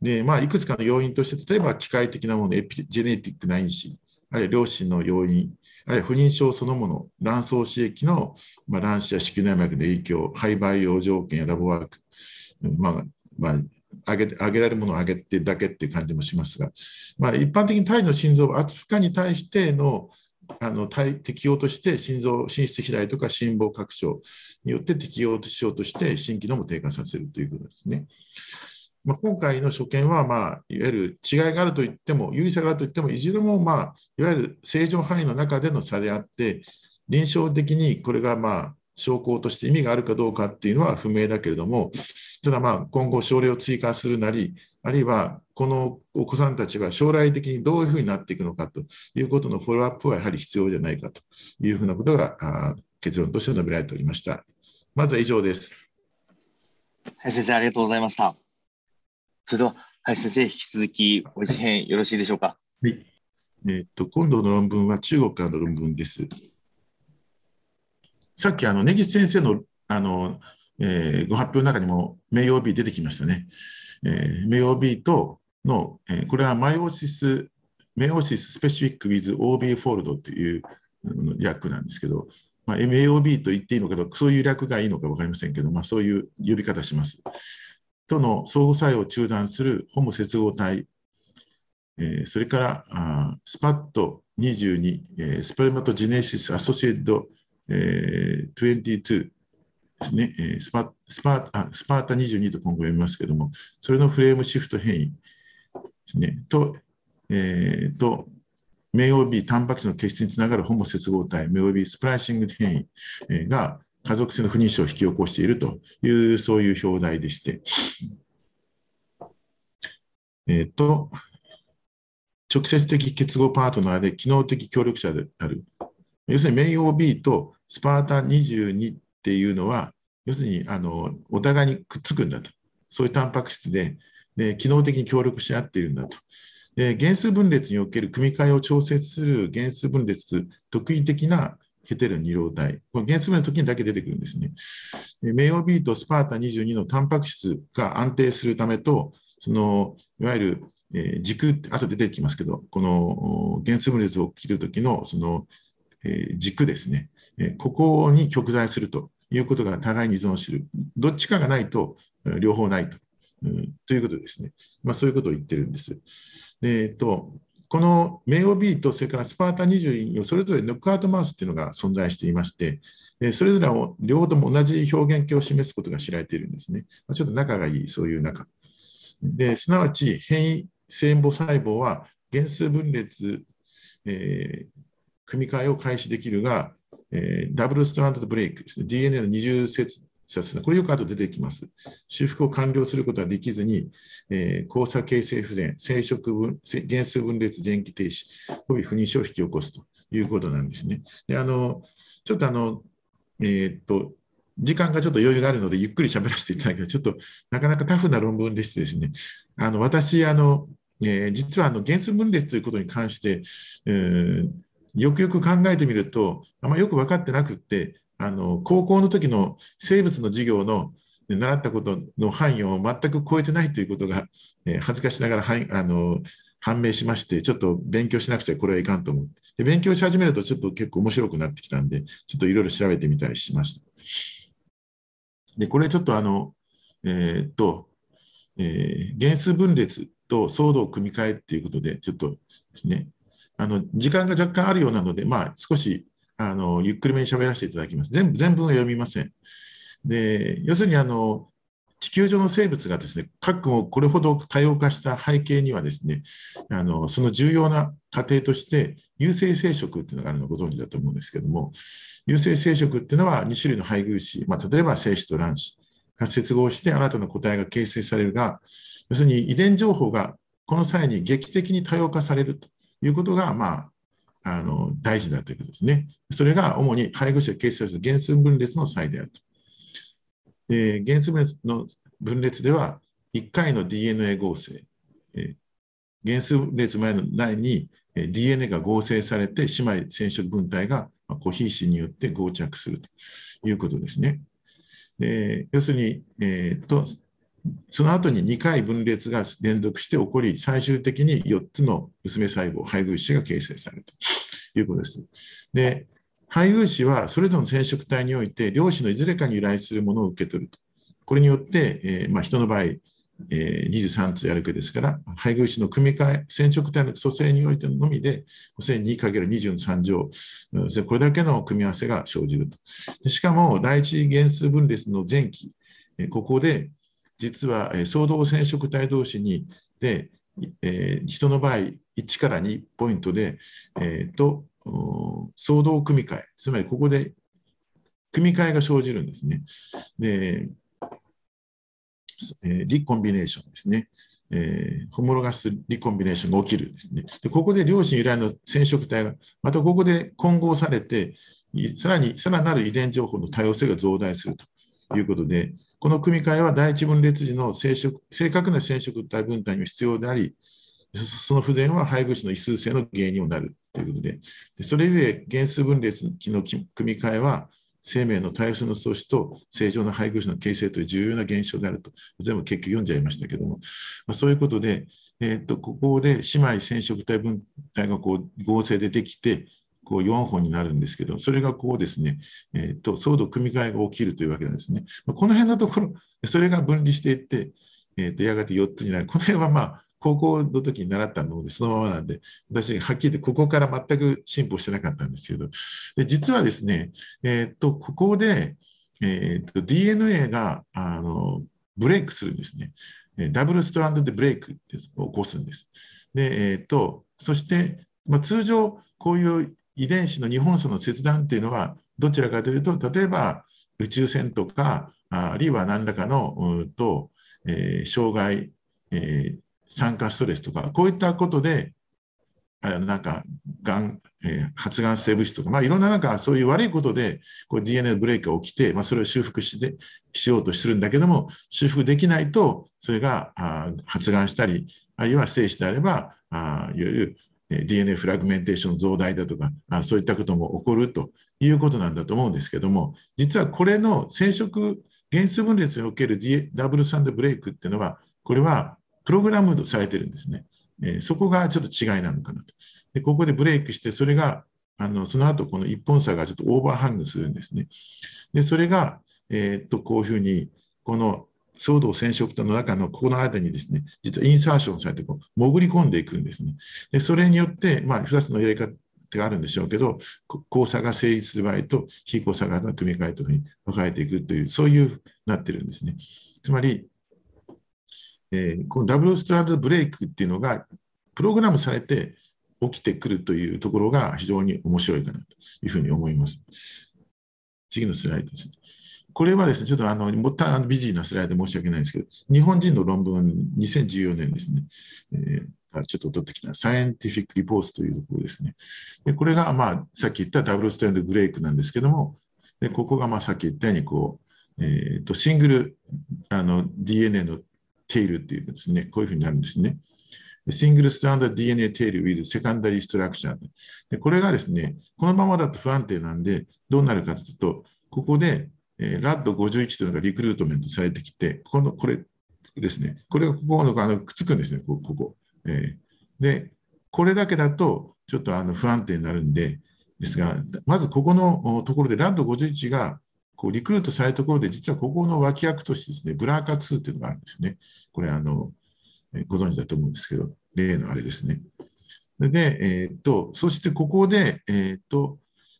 [SPEAKER 6] でまあ、いくつかの要因として、例えば機械的なもの、エピジェネティックな因子、あるいは両親の要因、あるいは不妊症そのもの、卵巣刺激の、まあ、卵子や子宮内膜の影響、廃培養条件やラボワーク、まあまあ、上げ上げられるものを上げてだけっていう感じもしますが、まあ、一般的に胎の心臓は圧負荷に対してのあの適用として心臓、心室肥大とか心房拡張によって適用しようとして心機能も低下させるということですね。まあ、今回の所見は、まあ、いわゆる違いがあるといっても、有意差があるといっても、いずれも、まあ、いわゆる正常範囲の中での差であって、臨床的にこれが、まあ、証拠として意味があるかどうかっていうのは不明だけれども、ただ、まあ、今後、症例を追加するなり、あるいはこのお子さんたちは将来的にどういうふうになっていくのかということのフォローアップはやはり必要じゃないかというふうなことが結論として述べられておりました。まずは以上です。
[SPEAKER 1] はい、先生、ありがとうございました。それでは、はい、先生、引き続きご一編よろしいでしょうか？
[SPEAKER 6] はい。えー、っと、今度の論文は中国からの論文です。さっき、あの、根岸先生の、あの、えー、ご発表の中にも名誉 B 出てきましたね。えー、名誉 B との、えー、これはマイオシス、メオシススペシフィック with OB フォールドという略なんですけど、まあ、MAOB と言っていいのかどうか、そういう略がいいのか分かりませんけど、まあ、そういう呼び方します。との相互作用を中断するホモ接合体、えー、それからあスパット22、えー、スペルマトジネシスアソシエイド、えー、22ですね、えー、スパスパあスパータ22と今後読みますけども、それのフレームシフト変異ですね、と、えー、と、名おびタンパク質の結出につながるホモ接合体、名おびスプライシング変異が家族性の不妊症を引き起こしているという、そういう表題でして、えっ、ー、と、直接的結合パートナーで機能的協力者である。要するに、メイ OB とスパータ22っていうのは、要するにあのお互いにくっつくんだと。そういうタンパク質でで、機能的に協力し合っているんだと。で原数分裂における組み換えを調節する原数分裂特異的なヘテロ二郎体。この原数分裂の時にだけ出てくるんですね。メイオビーとスパータ22のタンパク質が安定するためと、そのいわゆる、えー、軸、後で出てきますけど、この原数分裂を切るときのその、えー、軸ですね、ここに極在するということが互いに依存する。どっちかがないと両方ないと。うん、ということですね。まあ、そういうことを言ってるんです。えーと、このメイオビーとそれからスパータ24をそれぞれノックアウトマウスっていうのが存在していまして、それぞれを両方とも同じ表現形を示すことが知られているんですね。ちょっと仲がいい、そういう仲。ですなわち、変異性母細胞は原数分裂、えー、組み換えを開始できるが、えー、ダブルストランドブレイクですね、DNA の二重接これよく後出てきます。修復を完了することができずに、えー、交差形成不全、生殖分、原数分裂前期停止、および不妊症を引き起こすということなんですね。であのちょっとあの、えー、っと、時間がちょっと余裕があるので、ゆっくり喋らせていただけど、ちょっとなかなかタフな論文でしてですね、あの私、あのえー、実はあの原数分裂ということに関して、えー、よくよく考えてみると、あんまよく分かってなくって、あの高校の時の生物の授業の習ったことの範囲を全く超えてないということが、えー、恥ずかしながらはあの判明しまして、ちょっと勉強しなくちゃこれはいかんと思って、勉強し始めるとちょっと結構面白くなってきたんで、ちょっといろいろ調べてみたりしました。で、これちょっとあの、えー、っと、えー、原数分裂と相動組み換えっていうことで、ちょっとですね、あの時間が若干あるようなので、まあ、少しあのゆっくりめに喋らせていただきます。全部全文は読みません。で要するにあの地球上の生物がですね、核もこれほど多様化した背景にはですね、あのその重要な過程として、有性生殖っていうのがあるのをご存知だと思うんですけども、有性生殖っていうのは2種類の配偶子、まあ、例えば精子と卵子が接合して新たな個体が形成されるが、要するに遺伝情報がこの際に劇的に多様化されるということが、まあ、あの大事だということですね。それが主に配偶者を形成する原数分裂の際であると。で原数分裂の分裂では、1回の DNA 合成、え原数分裂前の内に DNA が合成されて、姉妹染色分体がコヒーシによって合着するということですね。で要するに、えーとその後に2回分裂が連続して起こり、最終的に4つの娘細胞、配偶子が形成されるということです。で、配偶子はそれぞれの染色体において、量子のいずれかに由来するものを受け取ると。これによって、えー、まあ、人の場合、えー、23つやるわけですから、配偶子の組み換え、染色体の組成においてのみで、2×20 の3乗、これだけの組み合わせが生じると。しかも、第一元数分裂の前期、ここで実は、えー、相動染色体同士にで、えー、人の場合1から2ポイントで、えーと、相動組み換えつまりここで組み換えが生じるんですね。でえーリコンビネーションですね。えーホモロガスリコンビネーションが起きるんですね。でここで両親由来の染色体が、またここで混合されて、さらにさらなる遺伝情報の多様性が増大するということで、この組み換えは第一分裂時の生殖正確な染色体分担には必要であり、その不全は配偶子の異数性の原因にもなるということで、それゆえ原数分裂期の組み換えは、生命の多様性の創出と正常な配偶子の形成という重要な現象であると、全部結局読んじゃいましたけども、まあ、そういうことで、えー、とここで姉妹染色体分体がこう合成でできて、こう4本になるんですけど、それがこうですね、えー、と相互組み換えが起きるというわけなんですね。この辺のところ、それが分離していって、えー、とやがて4つになる。この辺はまあ、高校の時に習ったので、そのままなんで、私、はっきり言って、ここから全く進歩してなかったんですけど、で実はですね、えー、とここで、えー、と DNA があのブレイクするんですね。ダブルストランドでブレイクってを起こすんです。で、えー、とそして、まあ、通常、こういう遺伝子の2本差の切断っていうのは、どちらかというと、例えば宇宙船とか、あるいは何らかのうと、えー障害、えー酸化ストレスとか、こういったことで、あなんか、がん、えー発がん性物質とか、まあ、いろんななんか、そういう悪いことで、こう DNA ブレイクが起きて、まあ、それを修復して、しようとするんだけども、修復できないと、それがあ発がんしたり、あるいは精子であれば、あいわゆる DNA フラグメンテーション増大だとか、あそういったことも起こるということなんだと思うんですけども、実はこれの染色、原子分裂における D- ダブルサンドブレイクっていうのは、これはプログラムされてるんですね。えーそこがちょっと違いなのかなと。でここでブレイクして、それが、あのその後この一本差がちょっとオーバーハングするんですね。で、それが、えーっと、こういうふうに、この相動染色体の中のここの間にですね、実はインサーションされてこう潜り込んでいくんですね。で、それによって、まあ、2つの入れ方があるんでしょうけど、交差が成立する場合と非交差型の組み換えというふうに分かれていくという、そういうなってるんですね。つまり、えーこのダブルストランドブレイクっていうのが、プログラムされて起きてくるというところが非常に面白いかなというふうに思います。次のスライドですね。これはですね、ちょっとあの、もったあのビジーなスライドで申し訳ないんですけど、日本人の論文、2014年ですね、えーちょっと取ってきた、サイエンティフィック・リポーツというところですね。で、これが、まあ、さっき言ったダブルストランドブレイクなんですけども、でここが、まあ、さっき言ったように、こう、えーと、シングルあの DNA のテイルっていうですね、こういうふうになるんですね。シングルスタンダード DNA テイル with secondary structure で。これがですね、このままだと不安定なんで、どうなるかというと、ここで、えー、RAD51 というのがリクルートメントされてきて、このこれですね、これがここのあのくっつくんですね、こここ。えーで、これだけだとちょっとあの不安定になるんで、ですが、まずここのところで RAD51 がこうリクルートされたところで、実はここの脇役としてですね、ブラーカ2っていうのがあるんですね。これあの、ご存知だと思うんですけど、例のあれですね。で、えーっと、そしてここで、えーっと、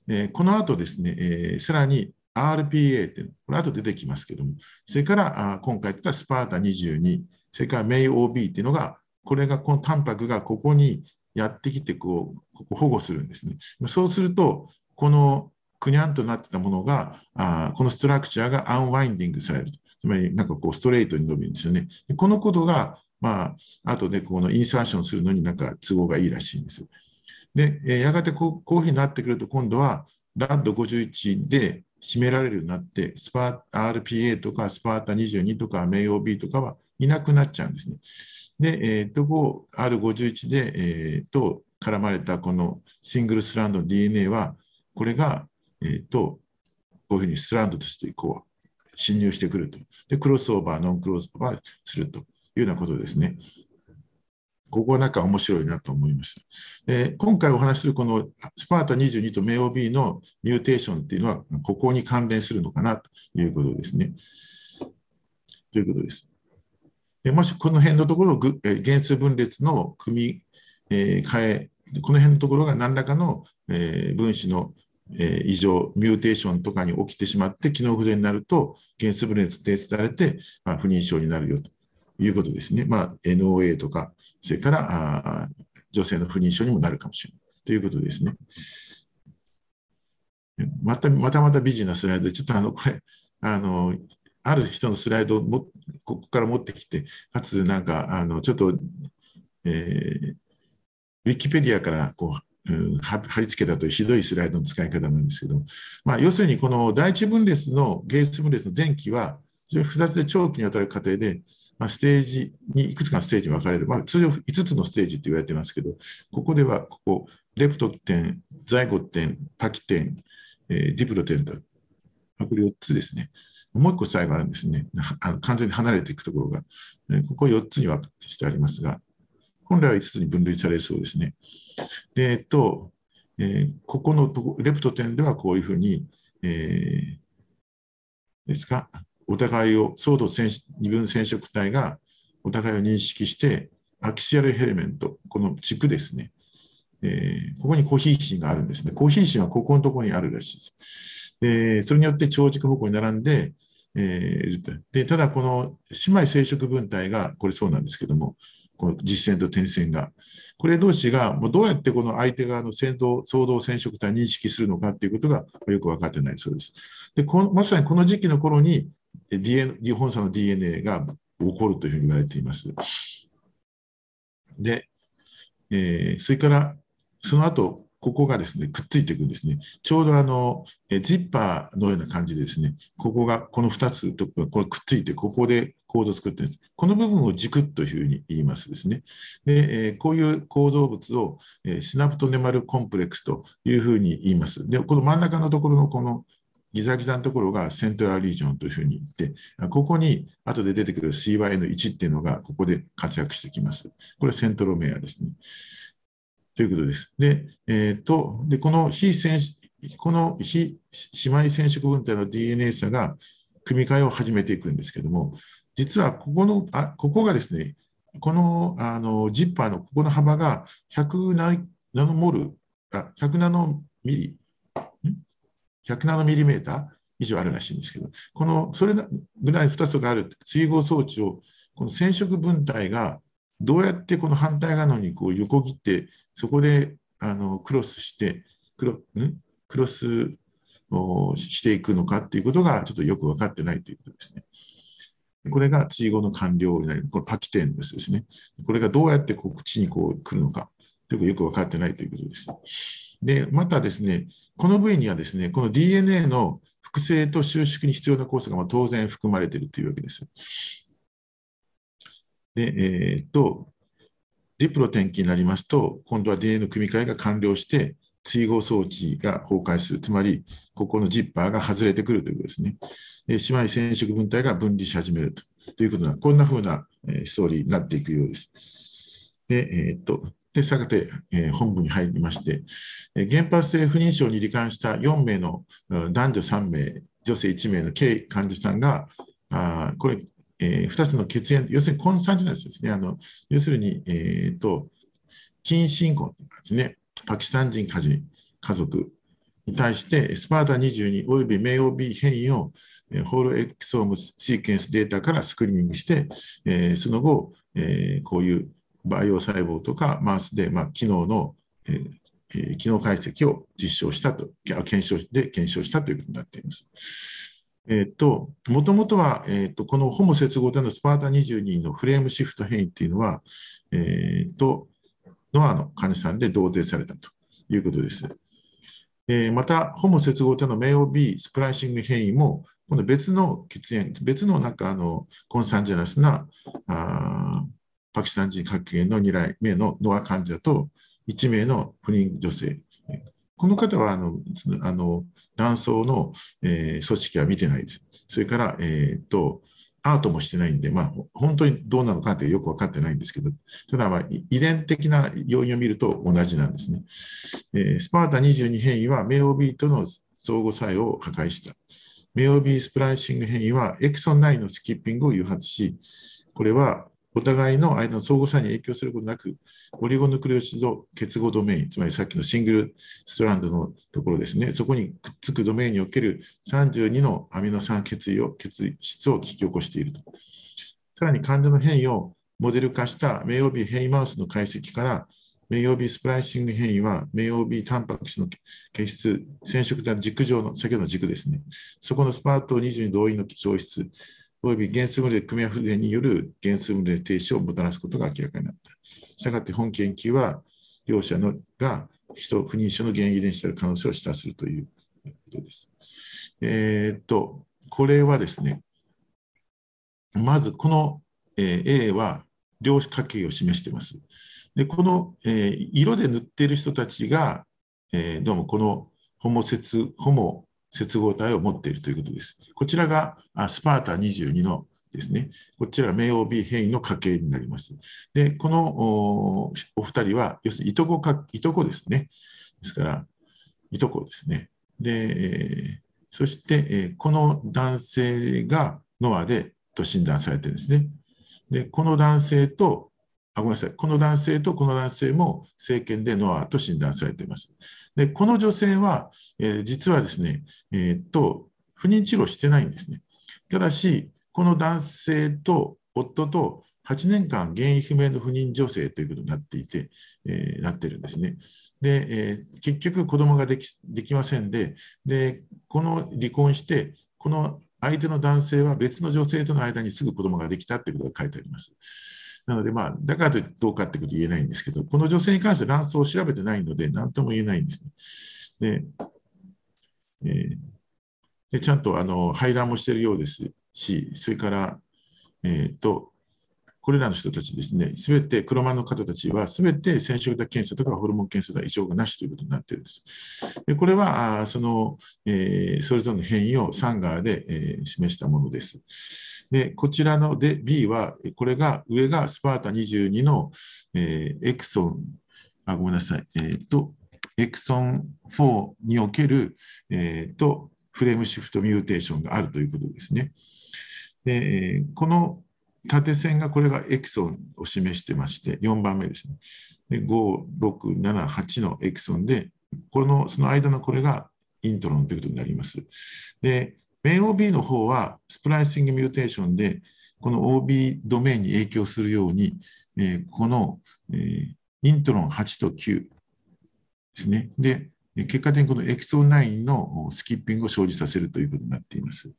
[SPEAKER 6] えーこの後ですね、えーさらに RPA っていうの、これ後出てきますけども、それから今回言ったスパータ22、それから MAOB っていうのが、これがこのタンパクがここにやってきてこう、ここ保護するんですね。そうすると、このくにゃんとなってたものが、あこのストラクチャーがアンワインディングされる。つまり、なんかこう、ストレートに伸びるんですよね。このことが、まあ、後でこのインサーションするのになんか都合がいいらしいんですよ。で、やがてこうこういうふうになってくると、今度は RAD51 で占められるようになって、スパ RPA とかスパータ22とか MAOB とかはいなくなっちゃうんですね。で、えー、とこ R51 で、えーと絡まれたこのシングルスランド DNA は、これが、えー、とこういうふうにスランドとしてこう侵入してくると。で、クロスオーバー、ノンクロスオーバーするというようなことですね。ここはなんか面白いなと思いました。で今回お話しするこのスパータ22と MAOB のミューテーションっていうのは、ここに関連するのかなということですね。ということです。でもしこの辺のところをぐえー原数分裂の組み、え変え、この辺のところが何らかの、え分子の、え異常、ミューテーションとかに起きてしまって、機能不全になると、原数分裂提出されて、まあ、不妊症になるよということですね。まあ、NOA とか、それからあ女性の不妊症にもなるかもしれないということですね。またまたまた美人なスライドで、ちょっとあの、これ、あの、ある人のスライドをもここから持ってきて、かつなんかあのちょっと、えー、ウィキペディアからこう、うん、貼り付けたというひどいスライドの使い方なんですけど、まあ、要するにこの第一分裂の芸術分裂の前期は、非常に複雑で長期にわたる過程で、まあ、ステージにいくつかのステージに分かれる、まあ、通常5つのステージと言われてますけど、ここではここ、レプト点、ザイゴ点、パキ点、えー、ディプロ点と、これ4つですね。もう1個最後あるんですね。あの完全に離れていくところが、えー、ここ4つに分かってしてありますが、本来は5つに分類されそうですね。で、えっと、えー、ここのレプト点ではこういうふうに、えー、ですか、お互いを、相同二分染色体がお互いを認識して、アキシアルヘレメント、この軸ですね、えー、ここにコーヒーシンがあるんですね。コーヒーシンはここのところにあるらしいです。でそれによって長軸方向に並んで、えー、でただこの姉妹生殖分体が、これそうなんですけども、この実線と点線が、これ同士がもうどうやってこの相手側の先導相動染色体を認識するのかということがよく分かってないそうです。でこのまさにこの時期の頃に DNA 日本産の DNA が起こるというふうに言われています。で、えー、それからその後ここがですね、くっついていくんですね。ちょうどあの、えジッパーのような感じでですね、ここが、この2つと、これくっついて、ここで構造を作ってるんです。この部分を軸というふうに言いますですね。で、えこういう構造物を、えシナプトネマルコンプレックスというふうに言います。で、この真ん中のところのこのギザギザのところがセントラルリージョンというふうに言って、ここに後で出てくる CYN1 っていうのがここで活躍してきます。これはセントロメアですね。ということです。で、えー、とでこの非染この非姉妹染色分体の DNA 差が組み換えを始めていくんですけども、実はここのあここがですね、このあのジッパーのここの幅が100ナノモル、あ100ナノミリ、100ナノミリメーター以上あるらしいんですけど、このそれぐらい2つがある追合装置を、この染色分体がどうやってこの反対側にこう横切って、そこであのクロスして、クロクロスをしていくのかっていうことがちょっとよく分かってないということですね。これが追合の完了になる、これパキテンですですね。これがどうやってこっちにこう来るのか、よく分かってないということです。で、またですね、この部位にはですね、この DNA の複製と収縮に必要な酵素がま当然含まれているというわけです。で、えー、っと、ディプロ転記になりますと、今度は DNA の組み換えが完了して、追合装置が崩壊する。つまり、ここのジッパーが外れてくるということですね。で姉妹染色分体が分離し始めるとということな、こんなふうな、えストーリーになっていくようです。で、えー、っと、で、さて、えー、本部に入りまして、えー、原発性不妊症に罹患した4名の男女3名、女性1名の計患者さんが、あこれ、えー、2つの血縁、要するに婚産児なんですね。あの要するに、えーと、近親婚ですね、パキスタン人家人家族に対して、スパータ22および名誉 B 変異を、えー、ホールエクソームシーケンスデータからスクリーニングして、えー、その後、えー、こういう培養細胞とかマウスで、まあ、機能の、えー、機能解析を実証したと、検証で検証したということになっています。えっ、と、もともとは、えっ、と、このホモ接合でのスパータ22のフレームシフト変異っていうのは、えっ、と、ノアの患者さんで同定されたということです。えー、また、ホモ接合体のメオ B スプライシング変異も、今度別の血縁、別のなんかあのコンサンジェナスなあパキスタン人核系の2例目のノア患者と1名の不妊女性、この方はあのあの卵巣の、えー、組織は見てないです。それから、えー、とアートもしてないんで、まあ、本当にどうなのかってよく分かってないんですけど、ただ、まあ、遺伝的な要因を見ると同じなんですね。えー、スパータ22変異はメオビーとの相互作用を破壊した。メオビースプライシング変異はエクソン9のスキッピングを誘発し、これはお互いの間の相互作用に影響することなく、オリゴヌクレオチド結合ドメイン、つまりさっきのシングルストランドのところですね、そこにくっつくドメインにおける32のアミノ酸血を血質を引き起こしていると。さらに患者の変異をモデル化した名誉日変異マウスの解析から、名誉 B スプライシング変異は、名誉 B タンパク質の結質、染色体の軸上の、先ほどの軸ですね。そこのスパート22同意の消失、および原数群れ組み合わせによる原数群れ停止をもたらすことが明らかになった。したがって本研究は、両者のが人不妊症の原因遺伝子である可能性を示唆するということです。えー、っと、これはですね、まずこの、えー、A は量子家系を示しています。で、この、えー、色で塗っている人たちが、えー、どうもこのホモ接ホモ接合体を持っているということです。こちらがスパータ22のですね、こちらが名 OB 変異の家系になります。で、このお二人は、要するにいとこか、いとこですね。ですから、いとこですね。で、そして、この男性がノアでと診断されてるんですね。で、この男性と、あ、ごめんなさい、この男性とこの男性も政権でノアと診断されています。で、この女性は、えー、実はですね、えー、っと、不妊治療してないんですね。ただし、この男性と夫と8年間原因不明の不妊女性ということになっていて、えー、なってるんですね。で、えー、結局子供ができできませんでで、この離婚して、この相手の男性は別の女性との間にすぐ子供ができたということが書いてあります。なので、まあ、だからといってどうかってこと言えないんですけど、この女性に関して卵巣を調べてないので、何とも言えないんですね。で、えー、でちゃんとあの排卵もしているようですし、それから、えっ、ー、と、これらの人たちですね、すべて、黒丸の方たちは、すべて染色体検査とかホルモン検査で異常がなしということになっているんです。でこれは、その、えー、それぞれの変異をサンガーで、えー、示したものです。で、こちらので B は、これが、上が SPATA22の、えー、エクソン、あ、ごめんなさい、えっ、ー、と、エクソン4における、えー、と、 frameshift mutation があるということですね。で、この縦線がこれがエクソンを示してまして、4番目ですね。で5、6、7、8のエクソンで、このその間のこれがイントロンということになります。で、メイン OB の方は splicing mutation で、この OB ドメインに影響するように、えー、この、えー、イントロン8と9ですね。で、結果的にこのエクソン9の skipping を生じさせるということになっています。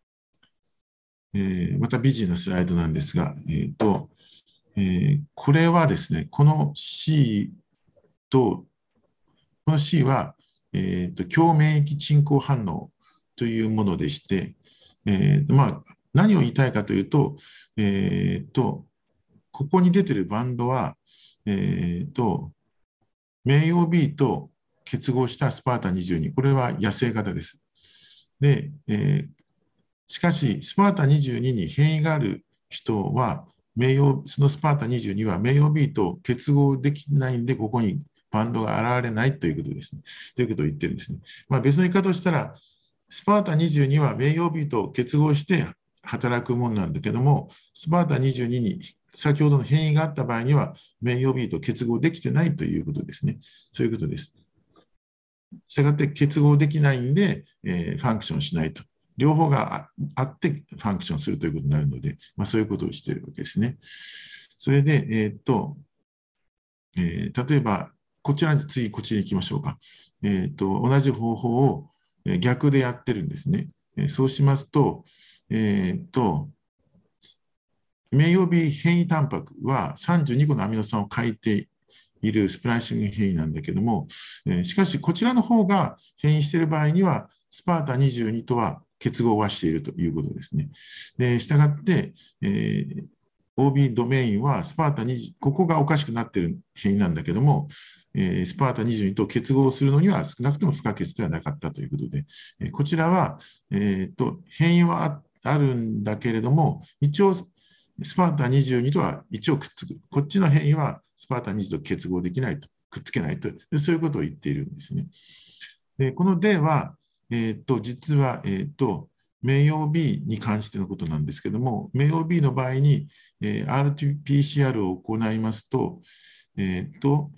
[SPEAKER 6] えー、また美人なスライドなんですが、えーとえー、これはですね、この C と、この C は、えーと、強免疫鎮降反応というものでして、えーまあ、何を言いたいかというと、えーと、ここに出ているバンドは、えーと、名誉 B と結合したスパータ22、これは野生型です。で、えー、しかし、スパータ22に変異がある人は、名誉そのスパータ22は名誉 B と結合できないんで、ここにバンドが現れないということですね。ということを言ってるんですね。まあ、別の言い方をしたら、スパータ22は名誉 B と結合して働くものなんだけども、スパータ22に先ほどの変異があった場合には、名誉 B と結合できてないということですね。そういうことです。したがって結合できないんで、えー、ファンクションしないと両方があってファンクションするということになるので、まあ、そういうことをしているわけですね。それで、えー、っと、えー、例えば、こちらに、次、こっちに行きましょうか。え、っと、同じ方法を逆でやってるんですね。そうしますと、えっと、名誉日変異タンパクは32個のアミノ酸を書いているスプライシング変異なんだけども、しかしこちらの方が変異している場合には、スパータ22とは結合はしているということですね。で、したがって、えー、OB ドメインはスパータ20、ここがおかしくなっている変異なんだけども、えー、スパータ22と結合するのには少なくとも不可欠ではなかったということで、えー、こちらは、えーと、変異はあるんだけれども、一応、スパータ22とは一応くっつく。こっちの変異はスパータ20と結合できないと、くっつけないと、そういうことを言っているんですね。でこの D は、えー、と実は、えー、と名誉 B に関してのことなんですけども、名誉 B の場合に、えー、RT-PCR を行いますと、えーと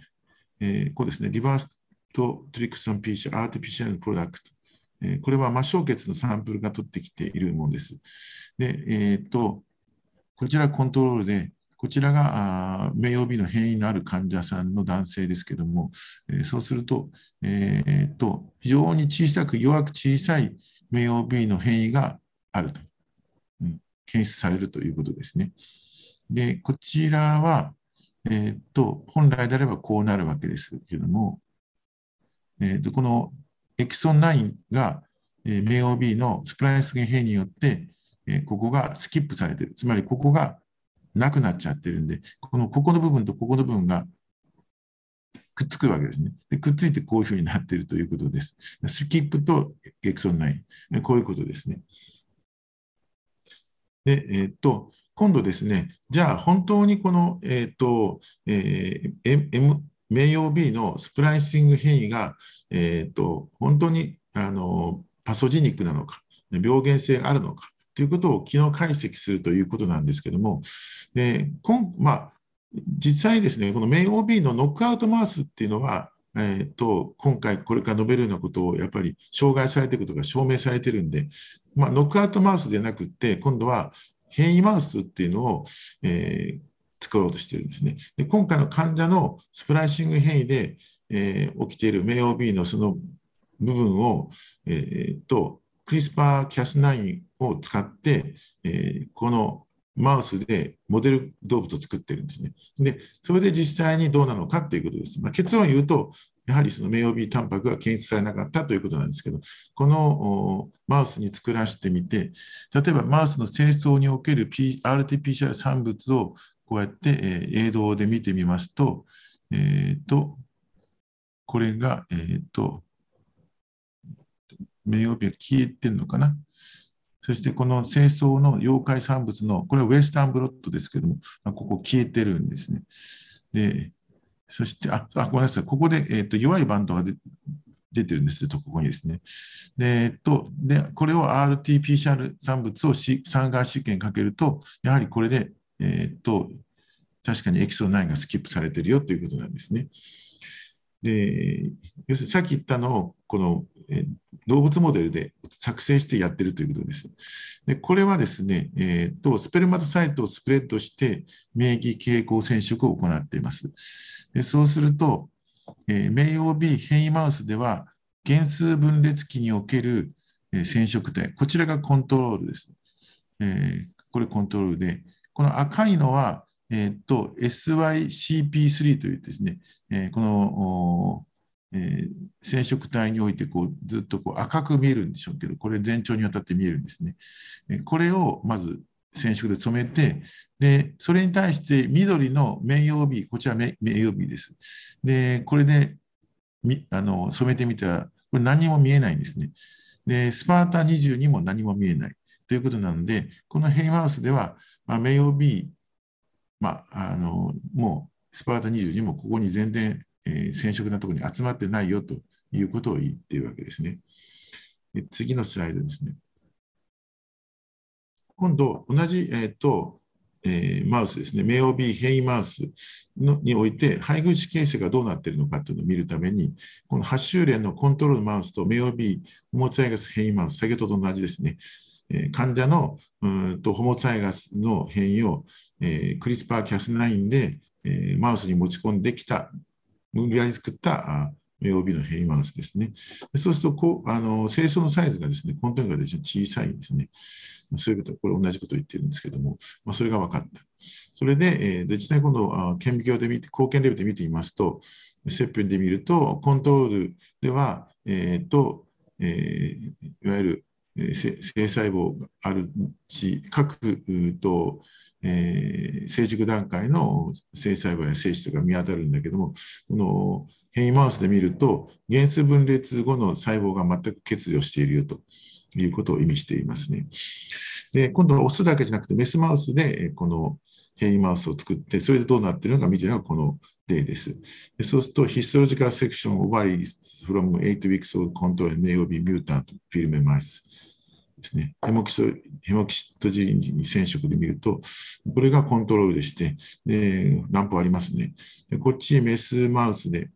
[SPEAKER 6] えー、こうですね、リバースとトリクソン PCR、RT-PCR のプロダクト、えー、これは末梢血のサンプルが取ってきているものです。で、えーと、こちらコントロールで、こちらが名誉 B の変異のある患者さんの男性ですけども、えそうすると,、えー、と、非常に小さく弱く小さい名誉 B の変異があると、うん、検出されるということですね。で、こちらは、えー、と本来であればこうなるわけですけども、えー、とこのエキソン9が、えー、名 OB のスプライス変異によって、えー、ここがスキップされている。つまりここがなくなっちゃってるんで、このここの部分とここの部分がくっつくわけですね。でくっついてこういうふうになっているということです。スキップとエクソン9、こういうことですね。で、えー、っと、今度ですね、じゃあ本当にこの、えー、っと、えー、M、名誉 B のスプライシング変異が、えー、っと、本当にあのパソジニックなのか、病原性があるのか、ということを機能解析するということなんですけども、で今まあ、実際ですね、このメイン OB のノックアウトマウスっていうのは、えーと、今回これから述べるようなことをやっぱり障害されていることが証明されてるんで、まあ、ノックアウトマウスでなくって、今度は変異マウスっていうのを、えー、作ろうとしてるんですね。で今回の患者のスプライシング変異で、えー、起きているメイ OB のその部分を、えーとクリスパー Cas9 を使って、えー、このマウスでモデル動物を作ってるんですね。で、それで実際にどうなのかということです。まあ、結論を言うと、やはりそのメイオビータンパクが検出されなかったということなんですけど、このマウスに作らせてみて、例えばマウスの清掃における、P、RT-PCR 産物をこうやって、えー、映像で見てみますと、えー、と、これが、えー、と、名誉日が消えてるのかな。そしてこの清掃の妖怪産物の、これはウェスタンブロッドですけども、ここ消えてるんですね。で、そして、あ、あごめんなさい、ここで、えーと、弱いバンドが出てるんですと、ここにですね。で、えっと、でこれを RT-PCR 産物を三眼試験かけると、やはりこれで、えっと、確かにエキソ9がスキップされてるよということなんですね。で、要するにさっき言ったのを、このえ動物モデルで作成してやってるということです。でこれはですね、えーと、スペルマトサイトをスプレッドして免疫傾向染色を行っています。でそうすると、えー、名誉 B 変異マウスでは原数分裂期における、えー、染色体、こちらがコントロールです。えー、これコントロールで、この赤いのは、えーと、SYCP3 というですね、えー、このえー、染色体においてこうずっとこう赤く見えるんでしょうけど、これ全長にわたって見えるんですね。えこれをまず染色で染めて、でそれに対して緑の綿葉帯、こちら綿葉帯です。で、これであの染めてみたら、これ何も見えないんですね。で、スパータ20にも何も見えないということなので、このヘイマウスでは、まあ、綿葉帯、まあ、あのもうスパータ20にもここに全然えー、染色なところに集まってないよということを言っているわけですね。で次のスライドですね。今度、同じ、えーとえー、マウスですね、メオビー変異マウスのにおいて、配偶子形成がどうなっているのかというのを見るために、この8周連のコントロールマウスとメオビーホモツァイガス変異マウス、先ほどと同じですね、えー、患者のうんとホモツァイガスの変異を、えー、クリスパーキャス9で、えー、マウスに持ち込んできた無理やり作った名帯の変異マウスですね。そうするとこうあの、清掃のサイズがですね、本当に小さいんですね。そういうこと、これ同じことを言ってるんですけども、まあ、それが分かった。それで、えー、で実際今度、顕微鏡で見て、貢献レベルで見てみますと、切片で見ると、コントロールでは、えーとえー、いわゆる性細胞があるし、各と、えー、成熟段階の性細胞や精子とか見当たるんだけども、この変異マウスで見ると、原数分裂後の細胞が全く欠如しているよということを意味していますね。で今度はオスだけじゃなくて、メスマウスでこの変異マウスを作って、それでどうなっているのか見てるのがこの例です。でそうすると、ヒストロジカルセクション of varies from 8 weeks old control may be mutant film mice ですね。ヘモキソヘモキシトジリンに染色で見ると、これがコントロールでして、でランプありますね。でこっちメスマウスで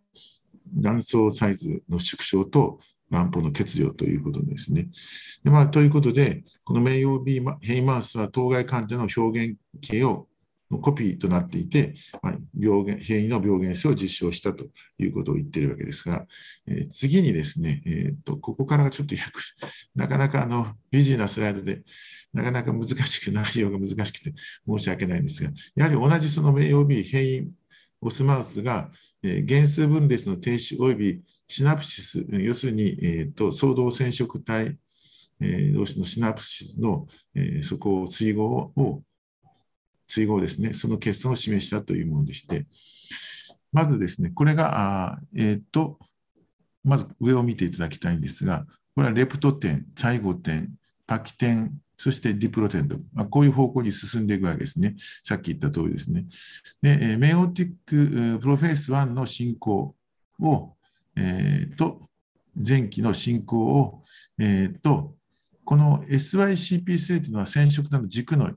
[SPEAKER 6] 卵巣サイズの縮小と卵胞の欠如ということですね。でまあ、ということで、この名誉 B ヘイマウスは当該患者の表現系をのコピーとなっていて、まあ、病原変異の病原性を実証したということを言っているわけですが、えー、次にですね、えーと、ここからがちょっとなかなかあのビジーなスライドで、なかなか難しく、内容が難しくて申し訳ないんですが、やはり同じその名誉 B 変異オスマウスが、えー、原数分裂の停止及びシナプシス、要するに、えーと、相動染色体、えー、同士のシナプシスの、えー、そこを追合を追合ですね、その欠損を示したというものでして、まずですね、これが、あえっ、と、まず上を見ていただきたいんですが、これはレプト点、チャイゴ点、パキ点、そしてディプロテント、まあ、こういう方向に進んでいくわけですね。さっき言った通りですね。で、メオティックプロフェース1の進行を、えー、と、前期の進行を、えー、と、この SYCP3 というのは染色体の軸の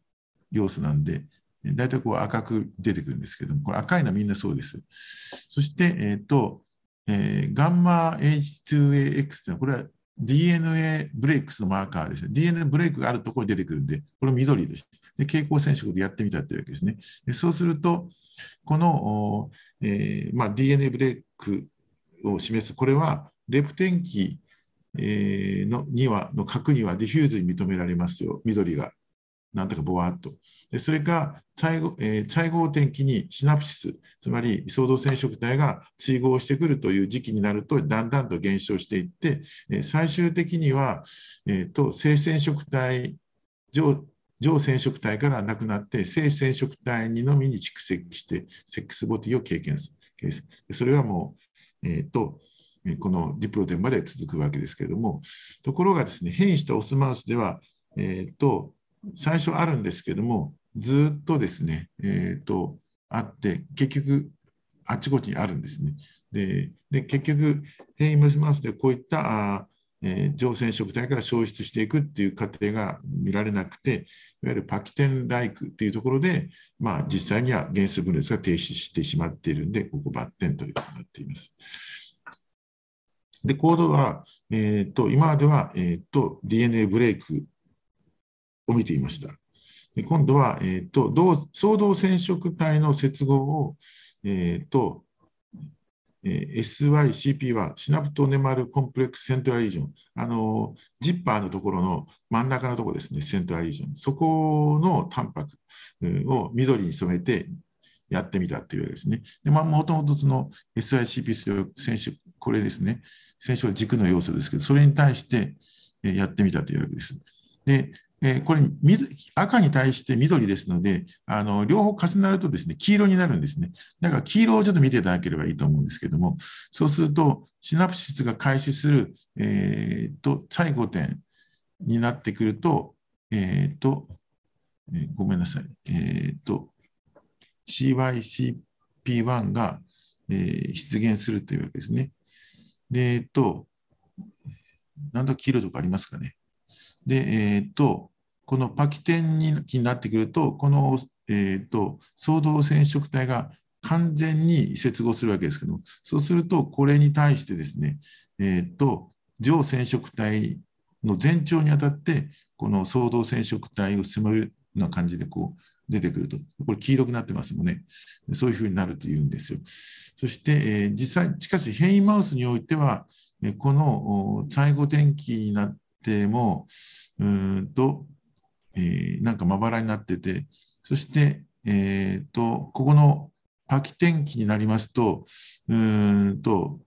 [SPEAKER 6] 要素なんで、大体こう赤く出てくるんですけども、これ赤いのはみんなそうです。そして、えっ、ー、と、えー、ガンマ H2AX というのは、これは DNA ブレイクスのマーカーですね。DNA ブレイクがあるところに出てくるんで、これ緑です。で、蛍光染色でやってみたというわけですね。でそうすると、この、えーまあ、DNA ブレイクを示す、これはレプトテン期えー、のにはの核には diffuse に認められますよ、緑が。なんとかぼわっと。でそれが最後、えー、ザイゴテン期に synapsis、つまり相同染色体が対合してくるという時期になると、だんだんと減少していって、えー、最終的には、えーと、性染色体上、上染色体からなくなって、性染色体にのみに蓄積して、セックスボディを経験する。それはもう、え、ー、と、このリプロテンまで続くわけですけれども、ところがですね、変異したオスマウスでは、えっ、ー、と、最初あるんですけども、ずっとですね、え、ー、と、あって、結局、あちこちにあるんですね。で、で結局、変異モスマウスでこういったあ、えー、上染色体から消失していくっていう過程が見られなくて、いわゆるパキテンライクっていうところで、まあ、実際には原子分裂が停止してしまっているんで、ここバッテンということになっています。で、コードは、えーと、今までは、えーと DNA ブレイクを見ていました。で今度は、えーと、同相同染色体の接合を、えーとえー、SYCP はシナプトネマルコンプレックスセントラリージョン、あのジッパーのところの真ん中のところですね、セントラリージョン、そこのタンパクを緑に染めてやってみたというわけですね。でまあ、もともとその SICP 染色、これですね、染色は軸の要素ですけど、それに対してやってみたというわけです。で、え、これ赤に対して緑ですので、あの両方重なるとですね、黄色になるんですね。だから黄色をちょっと見ていただければいいと思うんですけども、そうすると、シナプシスが開始する、えー、と最後点になってくると、えー、と、えー、ごめんなさい、えー、と、CYCP1 が、えー、出現するというわけですね。で、えっ、と、なんだ黄色とかありますかね。で、えっ、と、このパキテンになってくると、この、えーと、相動染色体が完全に接合するわけですけどもそうすると、これに対してですね、えーと、上染色体の前兆にあたって、この相動染色体を進めるような感じでこう出てくると。これ黄色くなってますもんね。そういうふうになるというんですよ。そして、えー、実際、しかし変異マウスにおいては、この最後転機になっても、うんと、えー、なんかまばらになってて、そして、えーと、ここのパキ天気になりますと、うんと、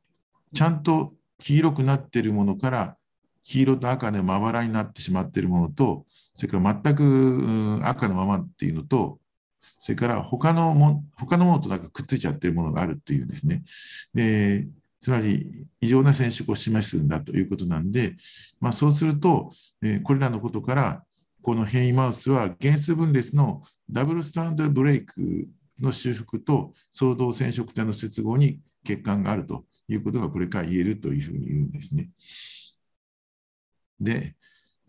[SPEAKER 6] ちゃんと黄色くなってるものから、黄色と赤でまばらになってしまっているものと、それから全く赤のままっていうのと、それから他のも他のものとなんかくっついちゃってるものがあるっていうんですね。でつまり異常な染色を示すんだということなんで、まあ、そうすると、え、これらのことから、この変異マウスは原数分裂のダブルスタンドブレイクの修復と相動染色体の接合に欠陥があるということがこれから言えるというふうに言うんですね。で、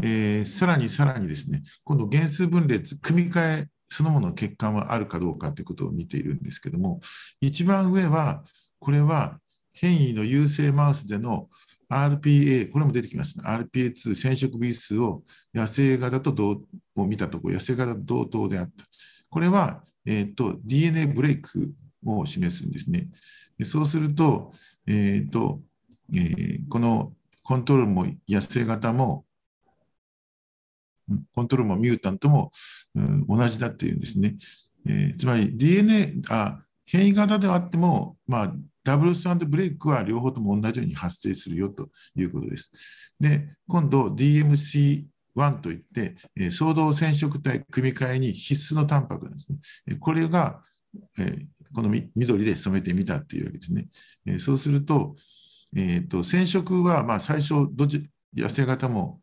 [SPEAKER 6] えー、さらにさらにですね、今度原数分裂、組み換えそのものの欠陥はあるかどうかということを見ているんですけども、一番上は、これは変異の優勢マウスでの RPA、これも出てきました、ね。RPA2 染色ビ数を野生型と同を見たところ、野生型と同等であった。これはえーと、DNA ブレイクを示すんですね。そうすると、えーとえー、このコントロールも野生型も、コントロールもミュータントも、うん、同じだっていうんですね。えー、つまり DNA あ、変異型ではあっても、まあ、ダブルスタンドブレイクは両方とも同じように発生するよということです。で、今度 DMC1 といって、えー、相動染色体組み換えに必須のタンパクなんですね。これが、えー、この緑で染めてみたっていうわけですね。えー、そうすると、えーと、染色はまあ最初どち、痩せ型も、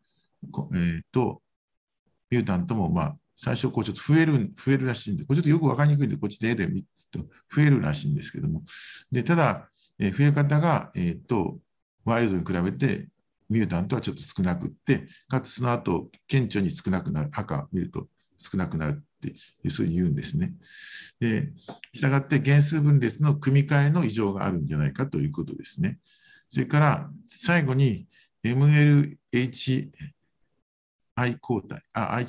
[SPEAKER 6] えーと、ミュータントもまあ最初こうちょっと増える増えるらしいんで、これちょっとよく分かりにくいんで、こっちで絵で見ると増えるらしいんですけども、でただ、え、増え方が、えーと、ワイルドに比べてミュータントはちょっと少なくって、かつその後、顕著に少なくなる、赤見ると少なくなるっていうふうに言うんですね。で、したがって原数分裂の組み換えの異常があるんじゃないかということですね。それから最後に MLH I 抗体、あ、愛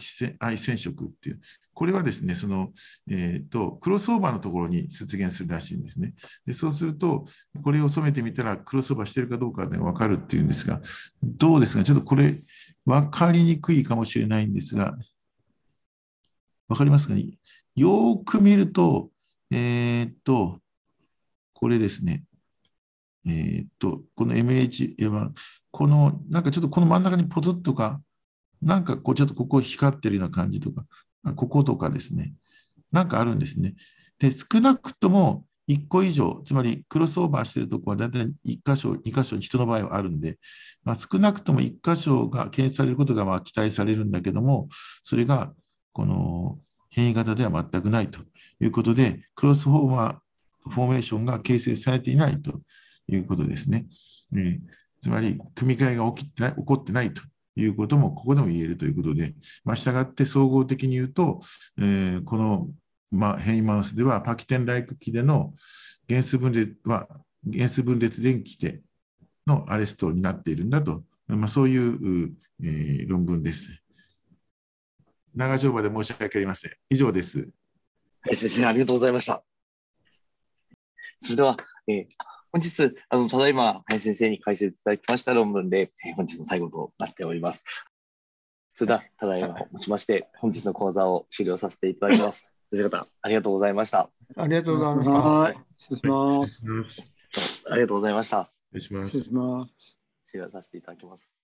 [SPEAKER 6] 染色っていう、これはですね、その、えっ、ー、と、クロスオーバーのところに出現するらしいんですね。でそうすると、これを染めてみたら、クロスオーバーしてるかどうかで分かるっていうんですが、どうですか、ちょっとこれ、分かりにくいかもしれないんですが、分かりますか？ねよく見ると、えっ、ー、と、これですね。えっ、ー、と、この MH は、この、なんかちょっとこの真ん中にポツッとか、なんかこうちょっとここ光ってるような感じとか、こことかですね、なんかあるんですね。で、少なくとも1個以上、つまりクロスオーバーしてるところは大体1箇所、2箇所に人の場合はあるんで、まあ、少なくとも1箇所が検出されることがまあ期待されるんだけども、それがこの変異型では全くないということで、クロスフォーマー、フォーメーションが形成されていないということですね。えー、つまり、組み換えが起きてない起こってないということも、ここでも言えるということで、まあ、従って総合的に言うと、えー、この、まあ、変異マウスでは、パキテンライク機での原数分裂は、原数分裂電気でのアレストになっているんだと、まあ、そういう、えー、論文です。長丁場で申し訳ありません。以上です。
[SPEAKER 1] はい、先生、ありがとうございました。それでは、えー、本日、あの、ただいま、林先生に解説いただきました論文で、えー、本日の最後となっております。それでは、ただいまをもちまして、本日の講座を終了させていただきます。先生方、ありがとうございました。
[SPEAKER 5] ありがとうございました。はい、失礼します。
[SPEAKER 1] ありがとうございました。
[SPEAKER 6] 失礼します。
[SPEAKER 5] 失礼します。
[SPEAKER 1] 終了させていただきます。